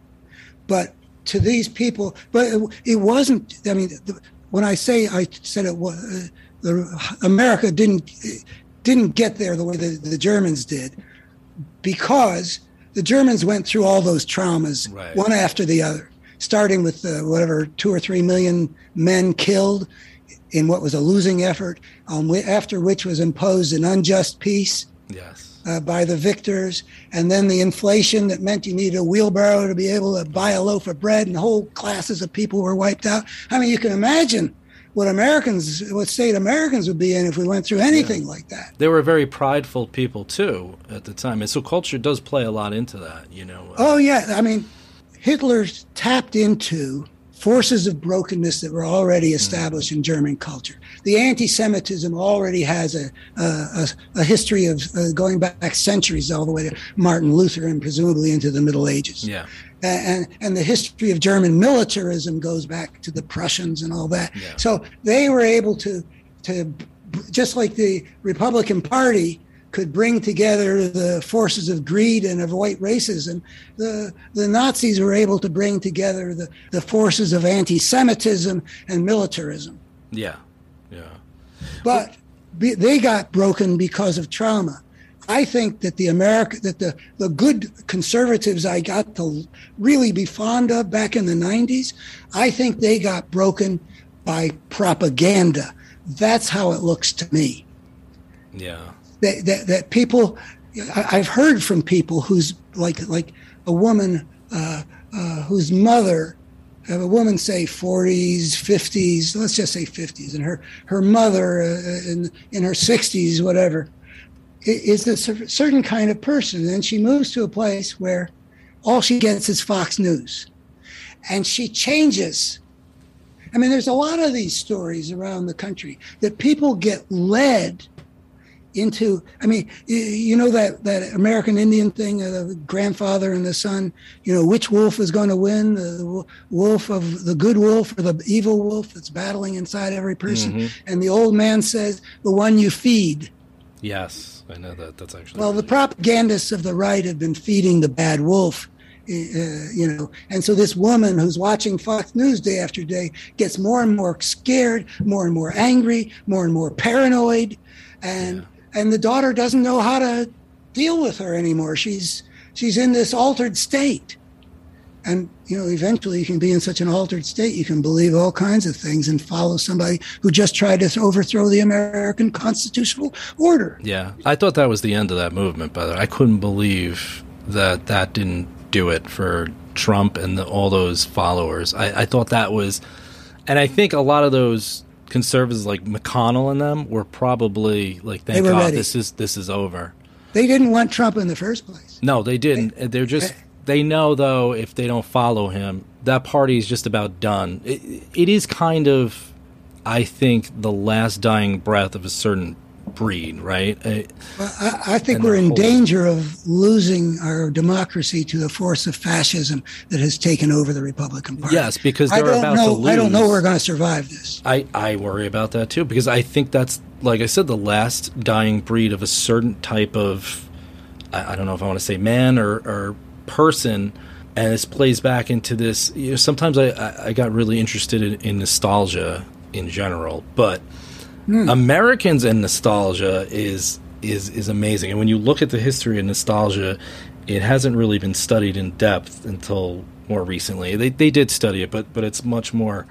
but to these people but it, it wasn't i mean the, when i say i said it was uh, the, america didn't didn't get there the way the, the germans did because the germans went through all those traumas Right. one after the other starting with uh, whatever two or three million men killed in what was a losing effort um, after which was imposed an unjust peace yes. uh, by the victors, and then the inflation that meant you needed a wheelbarrow to be able to buy a loaf of bread, and whole classes of people were wiped out. I mean, you can imagine what Americans, what state Americans would be in if we went through anything like that. They were very prideful people too at the time, and so culture does play a lot into that. You know. Oh yeah, I mean, Hitler tapped into forces of brokenness that were already established in German culture. The anti-Semitism already has a a, a, a history of uh, going back centuries, all the way to Martin Luther and presumably into the Middle Ages. Yeah. And and the history of German militarism goes back to the Prussians and all that. Yeah. So they were able to to just like the Republican Party could bring together the forces of greed and of white racism, the the Nazis were able to bring together the, the forces of anti-Semitism and militarism. Yeah. Yeah. But be, they got broken because of trauma. I think that the America that the the good conservatives I got to really be fond of back in the 90s, I think they got broken by propaganda. That's how it looks to me. Yeah. That that, that people I've heard from people who's like like a woman uh, uh, whose mother have a woman say 40s 50s let's just say 50s and her her mother uh, in in her 60s whatever is a certain kind of person. And she moves to a place where all she gets is fox news. And she changes. I mean there's a lot of these stories around the country that people get led into. I mean you know that that american indian thing uh, the grandfather and the son you know which wolf is going to win? The, the wolf of the good wolf or the evil wolf that's battling inside every person. And the old man says the one you feed Yes. I know that. That's actually. well the propagandists of the right have been feeding the bad wolf uh, you know and so this woman who's watching fox news day after day gets more and more scared more and more angry more and more paranoid and and the daughter doesn't know how to deal with her anymore she's she's in this altered state and you know eventually you can be in such an altered state you can believe all kinds of things and follow somebody who just tried to overthrow the american constitutional order Yeah, I thought that was the end of that movement. By the way, I couldn't believe that that didn't do it for Trump and the, all those followers. I, I thought that was, and I think a lot of those conservatives like McConnell and them were probably like, "Thank God ready. this is this is over." they didn't want trump in the first place No, they didn't. They're just eh, they know though if they don't follow him, that party is just about done. It, it is kind of, I think, the last dying breath of a certain breed, right? Uh, Well, I, I think we're in whole- danger of losing our democracy to the force of fascism that has taken over the Republican Party. Yes, because I they're don't about know. to lose. I don't know we're going to survive this. I, I worry about that too because I think that's like I said the last dying breed of a certain type of I, I don't know if I want to say man or, or person and this plays back into this you know sometimes I, I, got really interested in, in nostalgia in general but Americans and nostalgia is is is amazing and when you look at the history of nostalgia it hasn't really been studied in depth until more recently. They they did study it, but but it's much more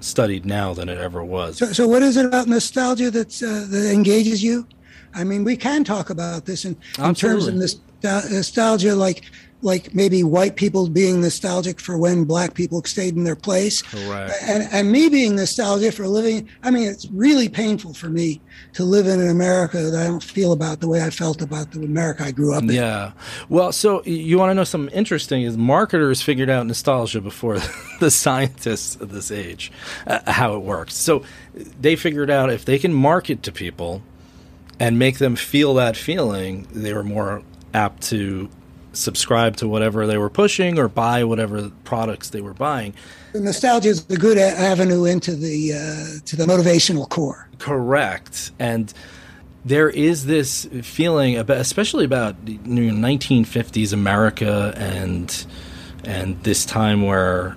studied now than it ever was. So, so what is it about nostalgia that's, uh, that engages you? I mean, we can talk about this in, in terms of this nostalgia, like like maybe white people being nostalgic for when black people stayed in their place. Correct. And, and me being nostalgic for living, I mean, it's really painful for me to live in an America that I don't feel about the way I felt about the America I grew up in. Yeah. Well, so you want to know something interesting is marketers figured out nostalgia before [laughs] the scientists of this age, uh, how it works. So they figured out if they can market to people and make them feel that feeling, they were more apt to subscribe to whatever they were pushing or buy whatever products they were buying. The nostalgia is a good avenue into the uh, to the motivational core. Correct, and there is this feeling, about, especially about you know, 1950s America and and this time where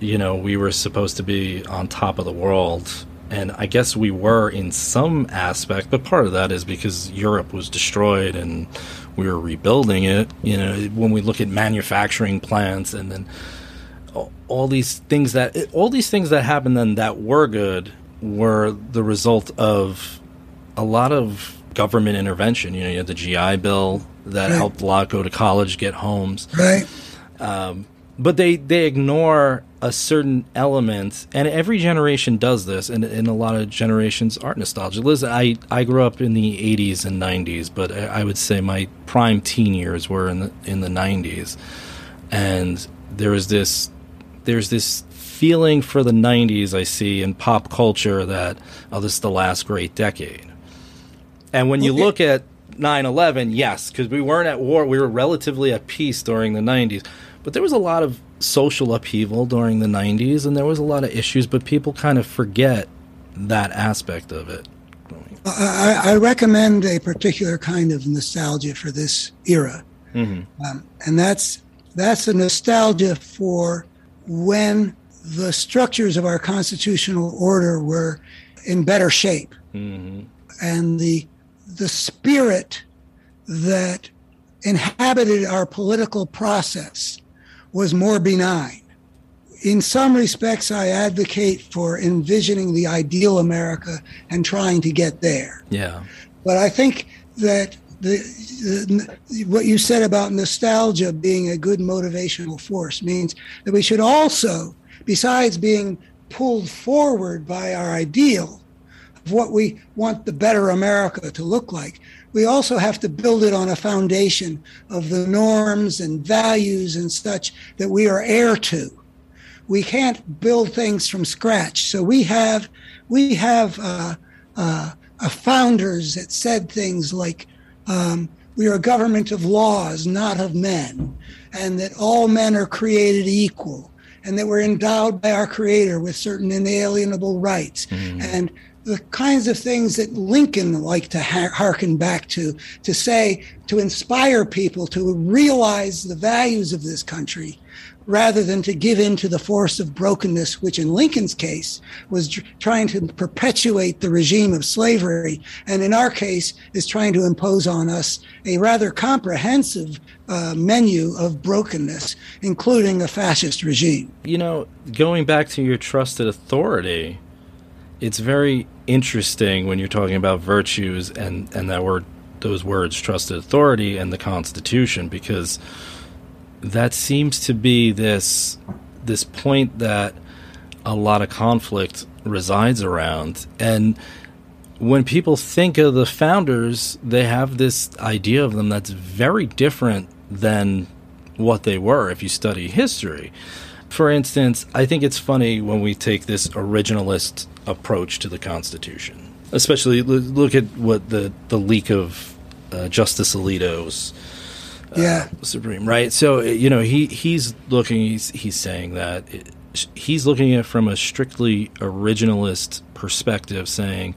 you know we were supposed to be on top of the world and I guess we were in some aspect, but part of that is because Europe was destroyed and we were rebuilding it. You know, when we look at manufacturing plants and then all these things that all these things that happened then that were good were the result of a lot of government intervention. You know, you had the GI Bill that right. helped a lot go to college, get homes. Right. Um, but they they ignore a certain element, and every generation does this, and, and a lot of generations are nostalgic. Liz, I, I grew up in the '80s and '90s, but I would say my prime teen years were in the in the '90s, and there was this there's this feeling for the '90s I see in pop culture that oh, this is the last great decade, and when you look at 9/11, yes, because we weren't at war, we were relatively at peace during the '90s but there was a lot of social upheaval during the 90s, and there was a lot of issues, but people kind of forget that aspect of it. I, I recommend a particular kind of nostalgia for this era, mm-hmm. um, and that's that's a nostalgia for when the structures of our constitutional order were in better shape, mm-hmm. and the the spirit that inhabited our political process was more benign. In some respects, I advocate for envisioning the ideal America and trying to get there. Yeah. But I think that the, the, what you said about nostalgia being a good motivational force means that we should also, besides being pulled forward by our ideal of what we want the better America to look like, we also have to build it on a foundation of the norms and values and such that we are heir to. We can't build things from scratch. So we have we have uh, uh, founders that said things like, um, "We are a government of laws, not of men," and that all men are created equal, and that we're endowed by our Creator with certain inalienable rights, mm. and the kinds of things that Lincoln liked to harken back to, to say, to inspire people to realize the values of this country rather than to give in to the force of brokenness, which in Lincoln's case was tr- trying to perpetuate the regime of slavery, and in our case is trying to impose on us a rather comprehensive uh, menu of brokenness, including a fascist regime. You know, going back to your trusted authority, it's very interesting when you're talking about virtues and and that word those words trusted authority and the constitution because that seems to be this this point that a lot of conflict resides around. And when people think of the founders they have this idea of them that's very different than what they were if you study history. For instance, I think it's funny when we take this originalist approach to the Constitution, especially look at what the, the leak of uh, Justice Alito's uh, yeah. Supreme, right? So you know he he's looking he's he's saying that it, he's looking at it from a strictly originalist perspective, saying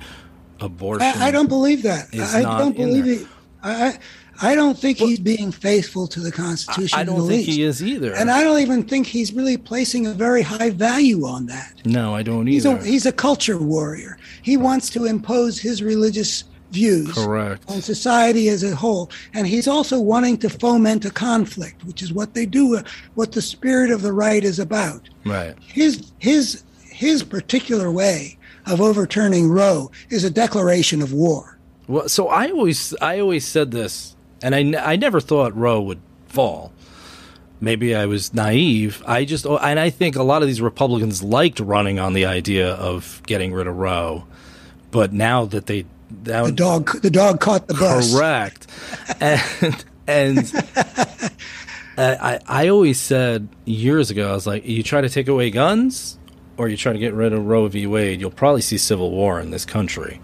abortion. I, I don't believe that. I don't believe it. I I don't think well, he's being faithful to the Constitution. I, I don't think least. he is either. And I don't even think he's really placing a very high value on that. No, I don't either. He's a, he's a culture warrior. He wants to impose his religious views Correct. on society as a whole. And he's also wanting to foment a conflict, which is what they do, uh, what the spirit of the right is about. Right. His his his particular way of overturning Roe is a declaration of war. Well, so I always I always said this, and I, n- I never thought Roe would fall. Maybe I was naive. I just oh, and I think a lot of these Republicans liked running on the idea of getting rid of Roe, but now that they now The dog the dog caught the bus. correct, and and [laughs] uh, I I always said years ago I was like, you try to take away guns, or you try to get rid of Roe v. Wade, you'll probably see civil war in this country.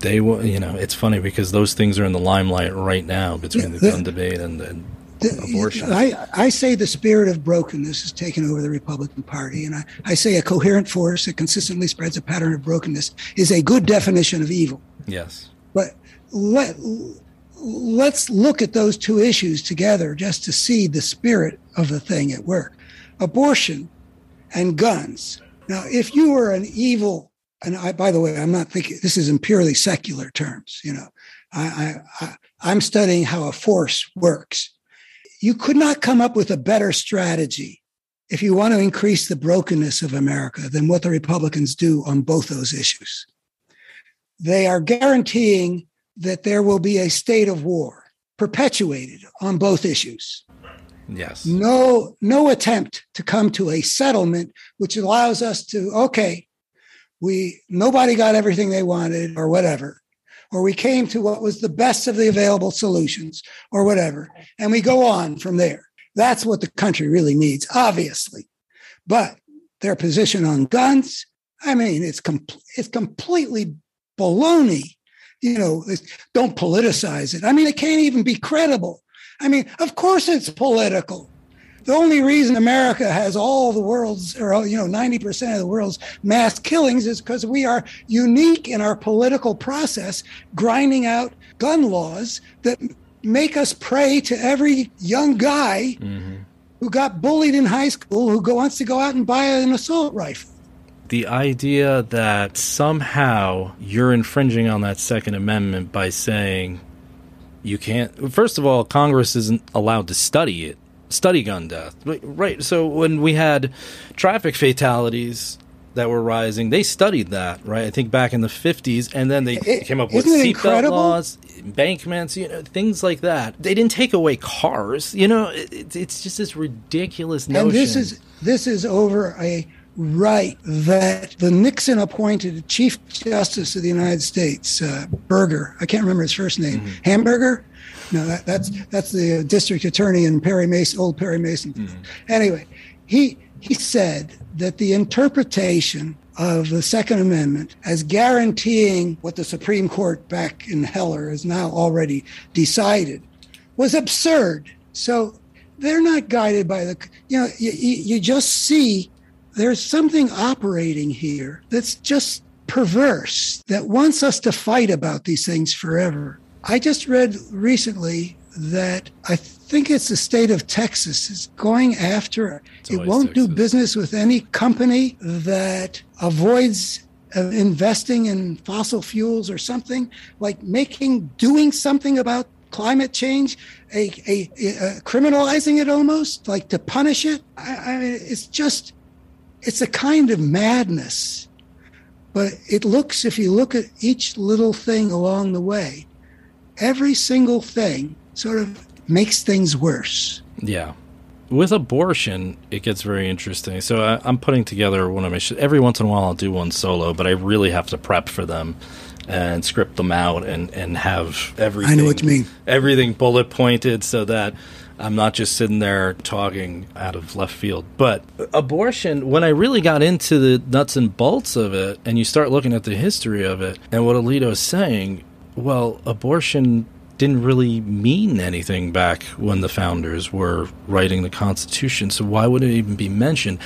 They will, you know, it's funny because those things are in the limelight right now between the, the- gun debate and, and The- abortion. I, I say the spirit of brokenness has taken over the Republican Party. And I, I say a coherent force that consistently spreads a pattern of brokenness is a good definition of evil. yes, But let, let's look at those two issues together just to see the spirit of the thing at work abortion and guns. Now, if you were an evil, and I, by the way, I'm not thinking this is in purely secular terms, you know, I, I, I, I'm studying how a force works. You could not come up with a better strategy if you want to increase the brokenness of America than what the Republicans do on both those issues. They are guaranteeing that there will be a state of war perpetuated on both issues. yes, No, no attempt to come to a settlement which allows us to, okay, we nobody got everything they wanted or whatever, or we came to what was the best of the available solutions or whatever, and we go on from there. That's what the country really needs, obviously. But their position on guns, I mean, it's com- it's completely baloney. You know, don't politicize it. I mean, it can't even be credible. I mean, of course it's political. The only reason America has all the world's, or you know, ninety percent of the world's mass killings is because we are unique in our political process, grinding out gun laws that make us prey to every young guy mm-hmm. who got bullied in high school who go, wants to go out and buy an assault rifle. the idea that somehow you're infringing on that Second Amendment by saying you can't. First of all, Congress isn't allowed to study it, study gun death. Right-. So when we had traffic fatalities that were rising, they studied that. Right. I think back in the fifties, and then they It- came up with seatbelt laws, embankments, you know, things like that. They didn't take away cars. You know, it, it's- it's just this ridiculous notion. And this is this is over a right that the Nixon appointed Chief Justice of the United States, uh, Burger. I can't remember his first name. Mm-hmm. Hamburger. No, that, that's that's the district attorney in Perry Mason, old Perry Mason. Mm-hmm. Anyway, he he said that the interpretation of the Second Amendment as guaranteeing what the Supreme Court back in Heller has now already decided was absurd. So they're not guided by the, you know, you, you you just see there's something operating here that's just perverse that wants us to fight about these things forever. I just read recently that I think it's the state of Texas is going after it. Won't do business with any company that avoids uh, investing in fossil fuels or something like making doing something about climate change a, a, a criminalizing it almost like to punish it. I, I mean it's just it's a kind of madness. But it looks if you look at each little thing along the way every single thing sort of makes things worse Yeah. With abortion, it gets very interesting. So I, I'm putting together one of my. Sh- every once in a while, I'll do one solo, but I really have to prep for them and script them out and and have everything. I know what you mean. Everything bullet pointed so that I'm not just sitting there talking out of left field. But abortion, when I really got into the nuts and bolts of it, and you start looking at the history of it and what Alito is saying, well, abortion didn't really mean anything back when the founders were writing the Constitution. So why would it even be mentioned?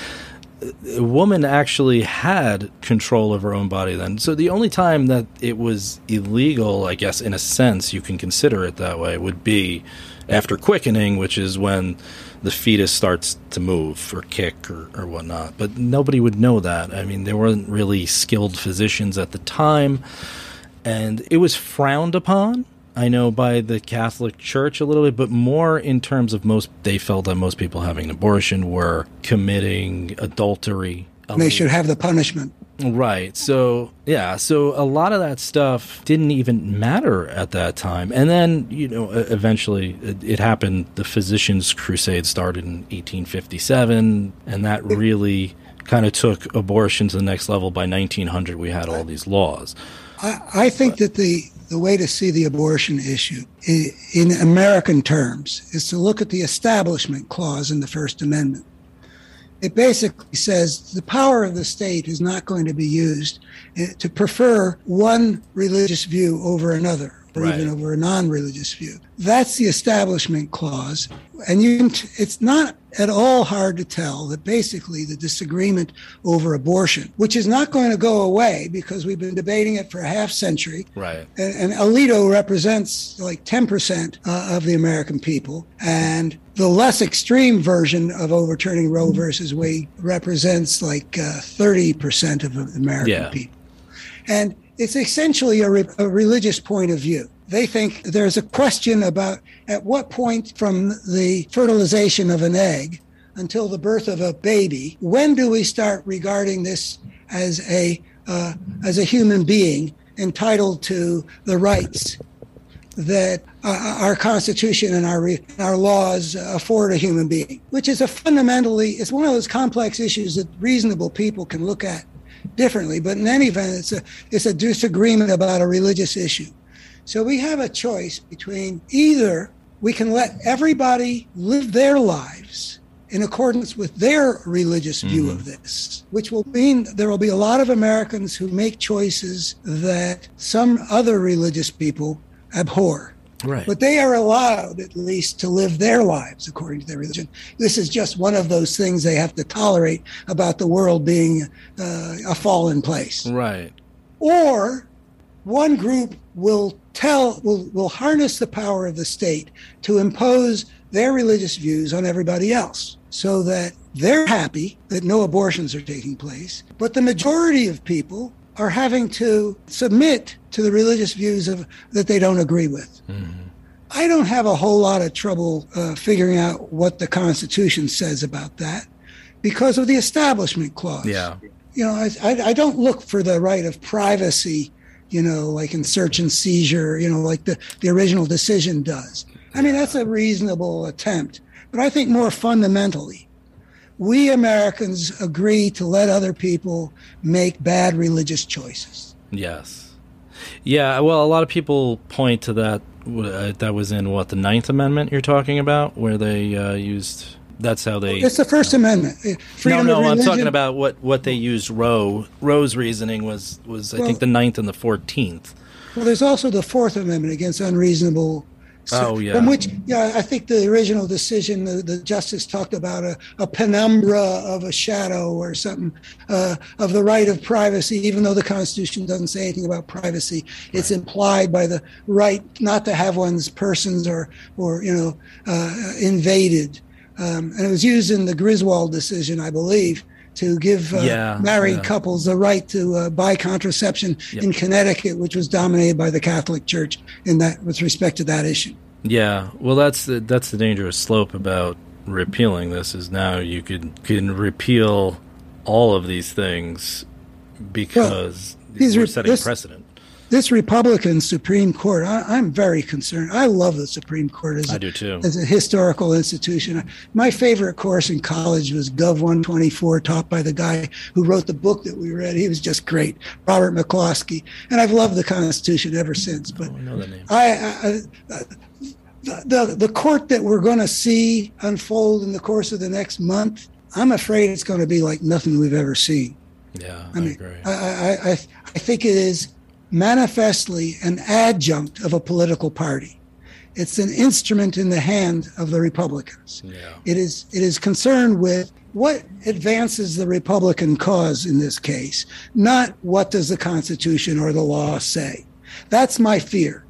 A woman actually had control of her own body then. So the only time that it was illegal, I guess, in a sense, you can consider it that way, would be after quickening, which is when the fetus starts to move or kick or, or whatnot. But nobody would know that. I mean, there weren't really skilled physicians at the time and it was frowned upon. I know by the Catholic Church a little bit, but more in terms of most, they felt that most people having an abortion were committing adultery. And They should have the punishment. Right. So, yeah. So a lot of that stuff didn't even matter at that time. And then, you know, eventually it, it happened. The Physicians' Crusade started in 1857, and that really kind of took abortion to the next level. By 1900, we had all these laws. I, I think that the, the way to see the abortion issue in American terms is to look at the Establishment Clause in the First Amendment. It basically says the power of the state is not going to be used eh, to prefer one religious view over another or right. even over a non-religious view. That's the establishment clause, and you t- it's not at all hard to tell that basically the disagreement over abortion, which is not going to go away because we've been debating it for a half century, right? And, and Alito represents like ten percent uh, of the American people, and the less extreme version of overturning Roe versus Wade represents like uh, thirty uh, percent of American yeah. people, and it's essentially a, re- a religious point of view. They think there's a question about at what point from the fertilization of an egg until the birth of a baby, when do we start regarding this as a uh, as a human being entitled to the rights that uh, our Constitution and our our laws afford a human being, which is a fundamentally it's one of those complex issues that reasonable people can look at differently. But in any event, it's a it's a disagreement about a religious issue. So we have a choice between either we can let everybody live their lives in accordance with their religious view mm-hmm. of this, which will mean there will be a lot of Americans who make choices that some other religious people abhor. Right. But they are allowed, at least, to live their lives according to their religion. This is just one of those things they have to tolerate about the world being uh, a fallen place. Right. Or one group will tell, will, will harness the power of the state to impose their religious views on everybody else so that they're happy that no abortions are taking place. But the majority of people are having to submit to the religious views of that they don't agree with. Mm-hmm. I don't have a whole lot of trouble uh, figuring out what the Constitution says about that because of the Establishment Clause. Yeah. You know, I, I, I don't look for the right of privacy, you know, like in search and seizure, you know, like the, the original decision does. I mean, that's a reasonable attempt. But I think more fundamentally, we Americans agree to let other people make bad religious choices. Yes. Yeah, well, a lot of people point to that. Uh, that was in what the Ninth Amendment you're talking about, where they uh, used. That's how they. It's the First uh, Amendment. Freedom no, no, I'm talking about what, what they used. Roe Roe's reasoning was was I well, think the Ninth and the Fourteenth. Well, there's also the Fourth Amendment against unreasonable so, oh yeah. From which, yeah, I think the original decision, the, the justice talked about a, a, penumbra of a shadow or something uh, of the right of privacy, even though the Constitution doesn't say anything about privacy. It's implied by the right not to have one's persons or or you know uh, invaded. Um, and it was used in the Griswold decision, I believe to give uh, yeah, married yeah. couples the right to uh, buy contraception yep. in Connecticut, which was dominated by the Catholic Church in that with respect to that issue. Yeah, well, that's the that's the dangerous slope about repealing this is now you could can repeal all of these things because well, these we're setting this, precedent this Republican Supreme Court, I, am very concerned. I love the Supreme Court as, I do too. as a historical institution. My favorite course in college was Gov 124, taught by the guy who wrote the book that we read. He was just great, Robert McCloskey. And I've loved the Constitution ever since. But oh, I know that name. I, I, the, the, the court that we're going to see unfold in the course of the next month, I'm afraid it's going to be like nothing we've ever seen. Yeah, I, mean, agree. I, I, I, I think it is manifestly an adjunct of a political party. It's an instrument in the hand of the Republicans. Yeah. It is it is concerned with what advances the Republican cause in this case, not what does the Constitution or the law say. That's my fear.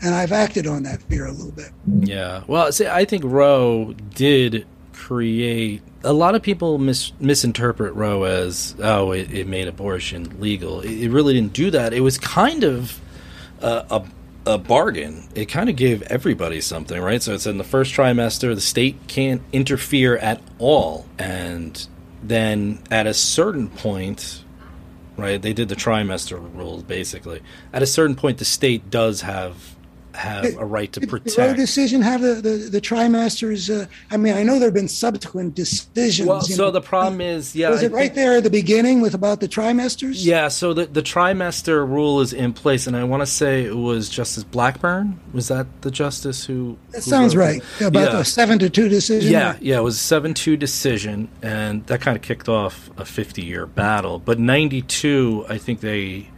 And I've acted on that fear a little bit. Yeah. Well, see, I think Roe did create a lot of people mis- misinterpret Roe as oh it, it made abortion legal. It, it, really didn't do that. It was kind of a, a a bargain. It kind of gave everybody something, right? So it's in the first trimester, the state can't interfere at all. And then at a certain point, right, they did the trimester rules basically. At a certain point, the state does have have a right to protect. Did Roe decision have the, the, the trimesters? Uh, I mean, I know there have been subsequent decisions. Well, so know. the problem is, yeah. Was it I right think, there at the beginning with about the trimesters? Yeah, so the, the trimester rule is in place, and I want to say it was Justice Blackmun. Was that the justice who. That who sounds right. It? About yeah. the 7 to 2 decision? Yeah, yeah, it was a 7 2 decision, and that kind of kicked off a 50 year battle. But 92, I think they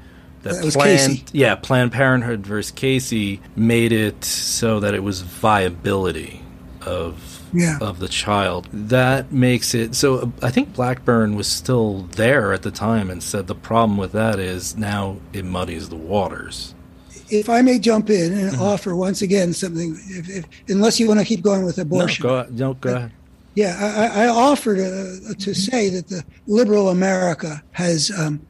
that, that Planned. Yeah, Planned Parenthood versus Casey made it so that it was viability of yeah. of the child. That makes it so. I think Blackmun was still there at the time and said the problem with that is now it muddies the waters. If I may jump in and mm-hmm. offer once again something, if, if, unless you want to keep going with abortion, no, go, no, go ahead. Yeah, I, I offer to, to say that the liberal America has um,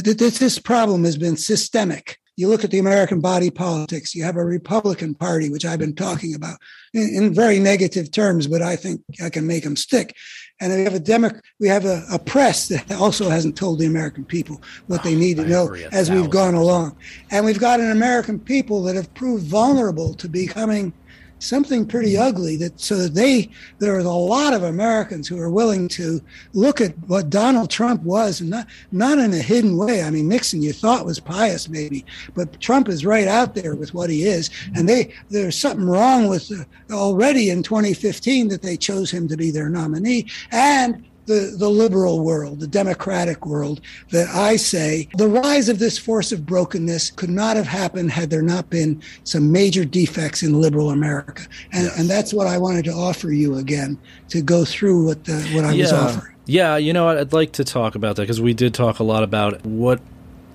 this problem has been systemic. You look at the American body politics, you have a Republican Party, which I've been talking about in, very negative terms, but I think I can make them stick. And we have a Demo- we have a, a, press that also hasn't told the American people what they need to know as we've gone along. And we've got an American people that have proved vulnerable to becoming something pretty ugly that so that they there are a lot of Americans who are willing to look at what Donald Trump was and not not in a hidden way. I mean Nixon you thought was pious maybe, but Trump is right out there with what he is and they there's something wrong with uh, already in 2015 that they chose him to be their nominee and the, the liberal world, the democratic world, that I say the rise of this force of brokenness could not have happened had there not been some major defects in liberal America. And, yes. and that's what I wanted to offer you again to go through what, the, what I yeah. was offering. Yeah, you know, I'd like to talk about that because we did talk a lot about what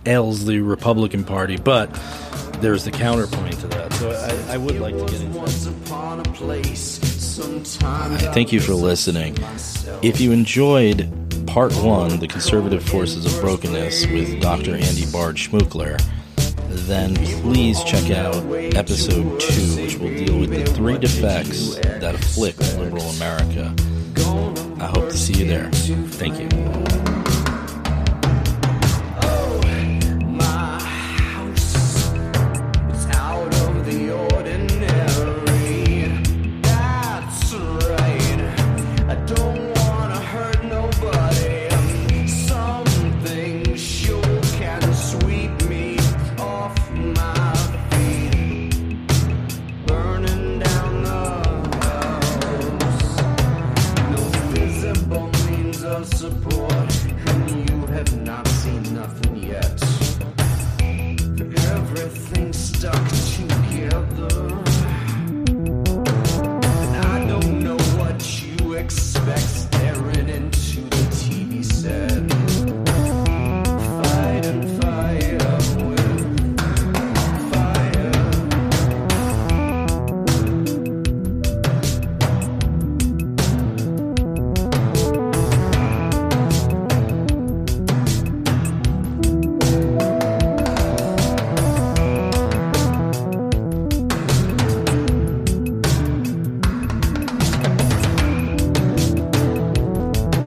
ails the Republican Party, but there's the counterpoint to that. So I, I would like to get into that. Thank you for listening. If you enjoyed part one, The Conservative Forces of Brokenness with Dr. Andy Bard Schmookler, then please check out episode two, which will deal with the three defects that afflict liberal America. I hope to see you there. Thank you.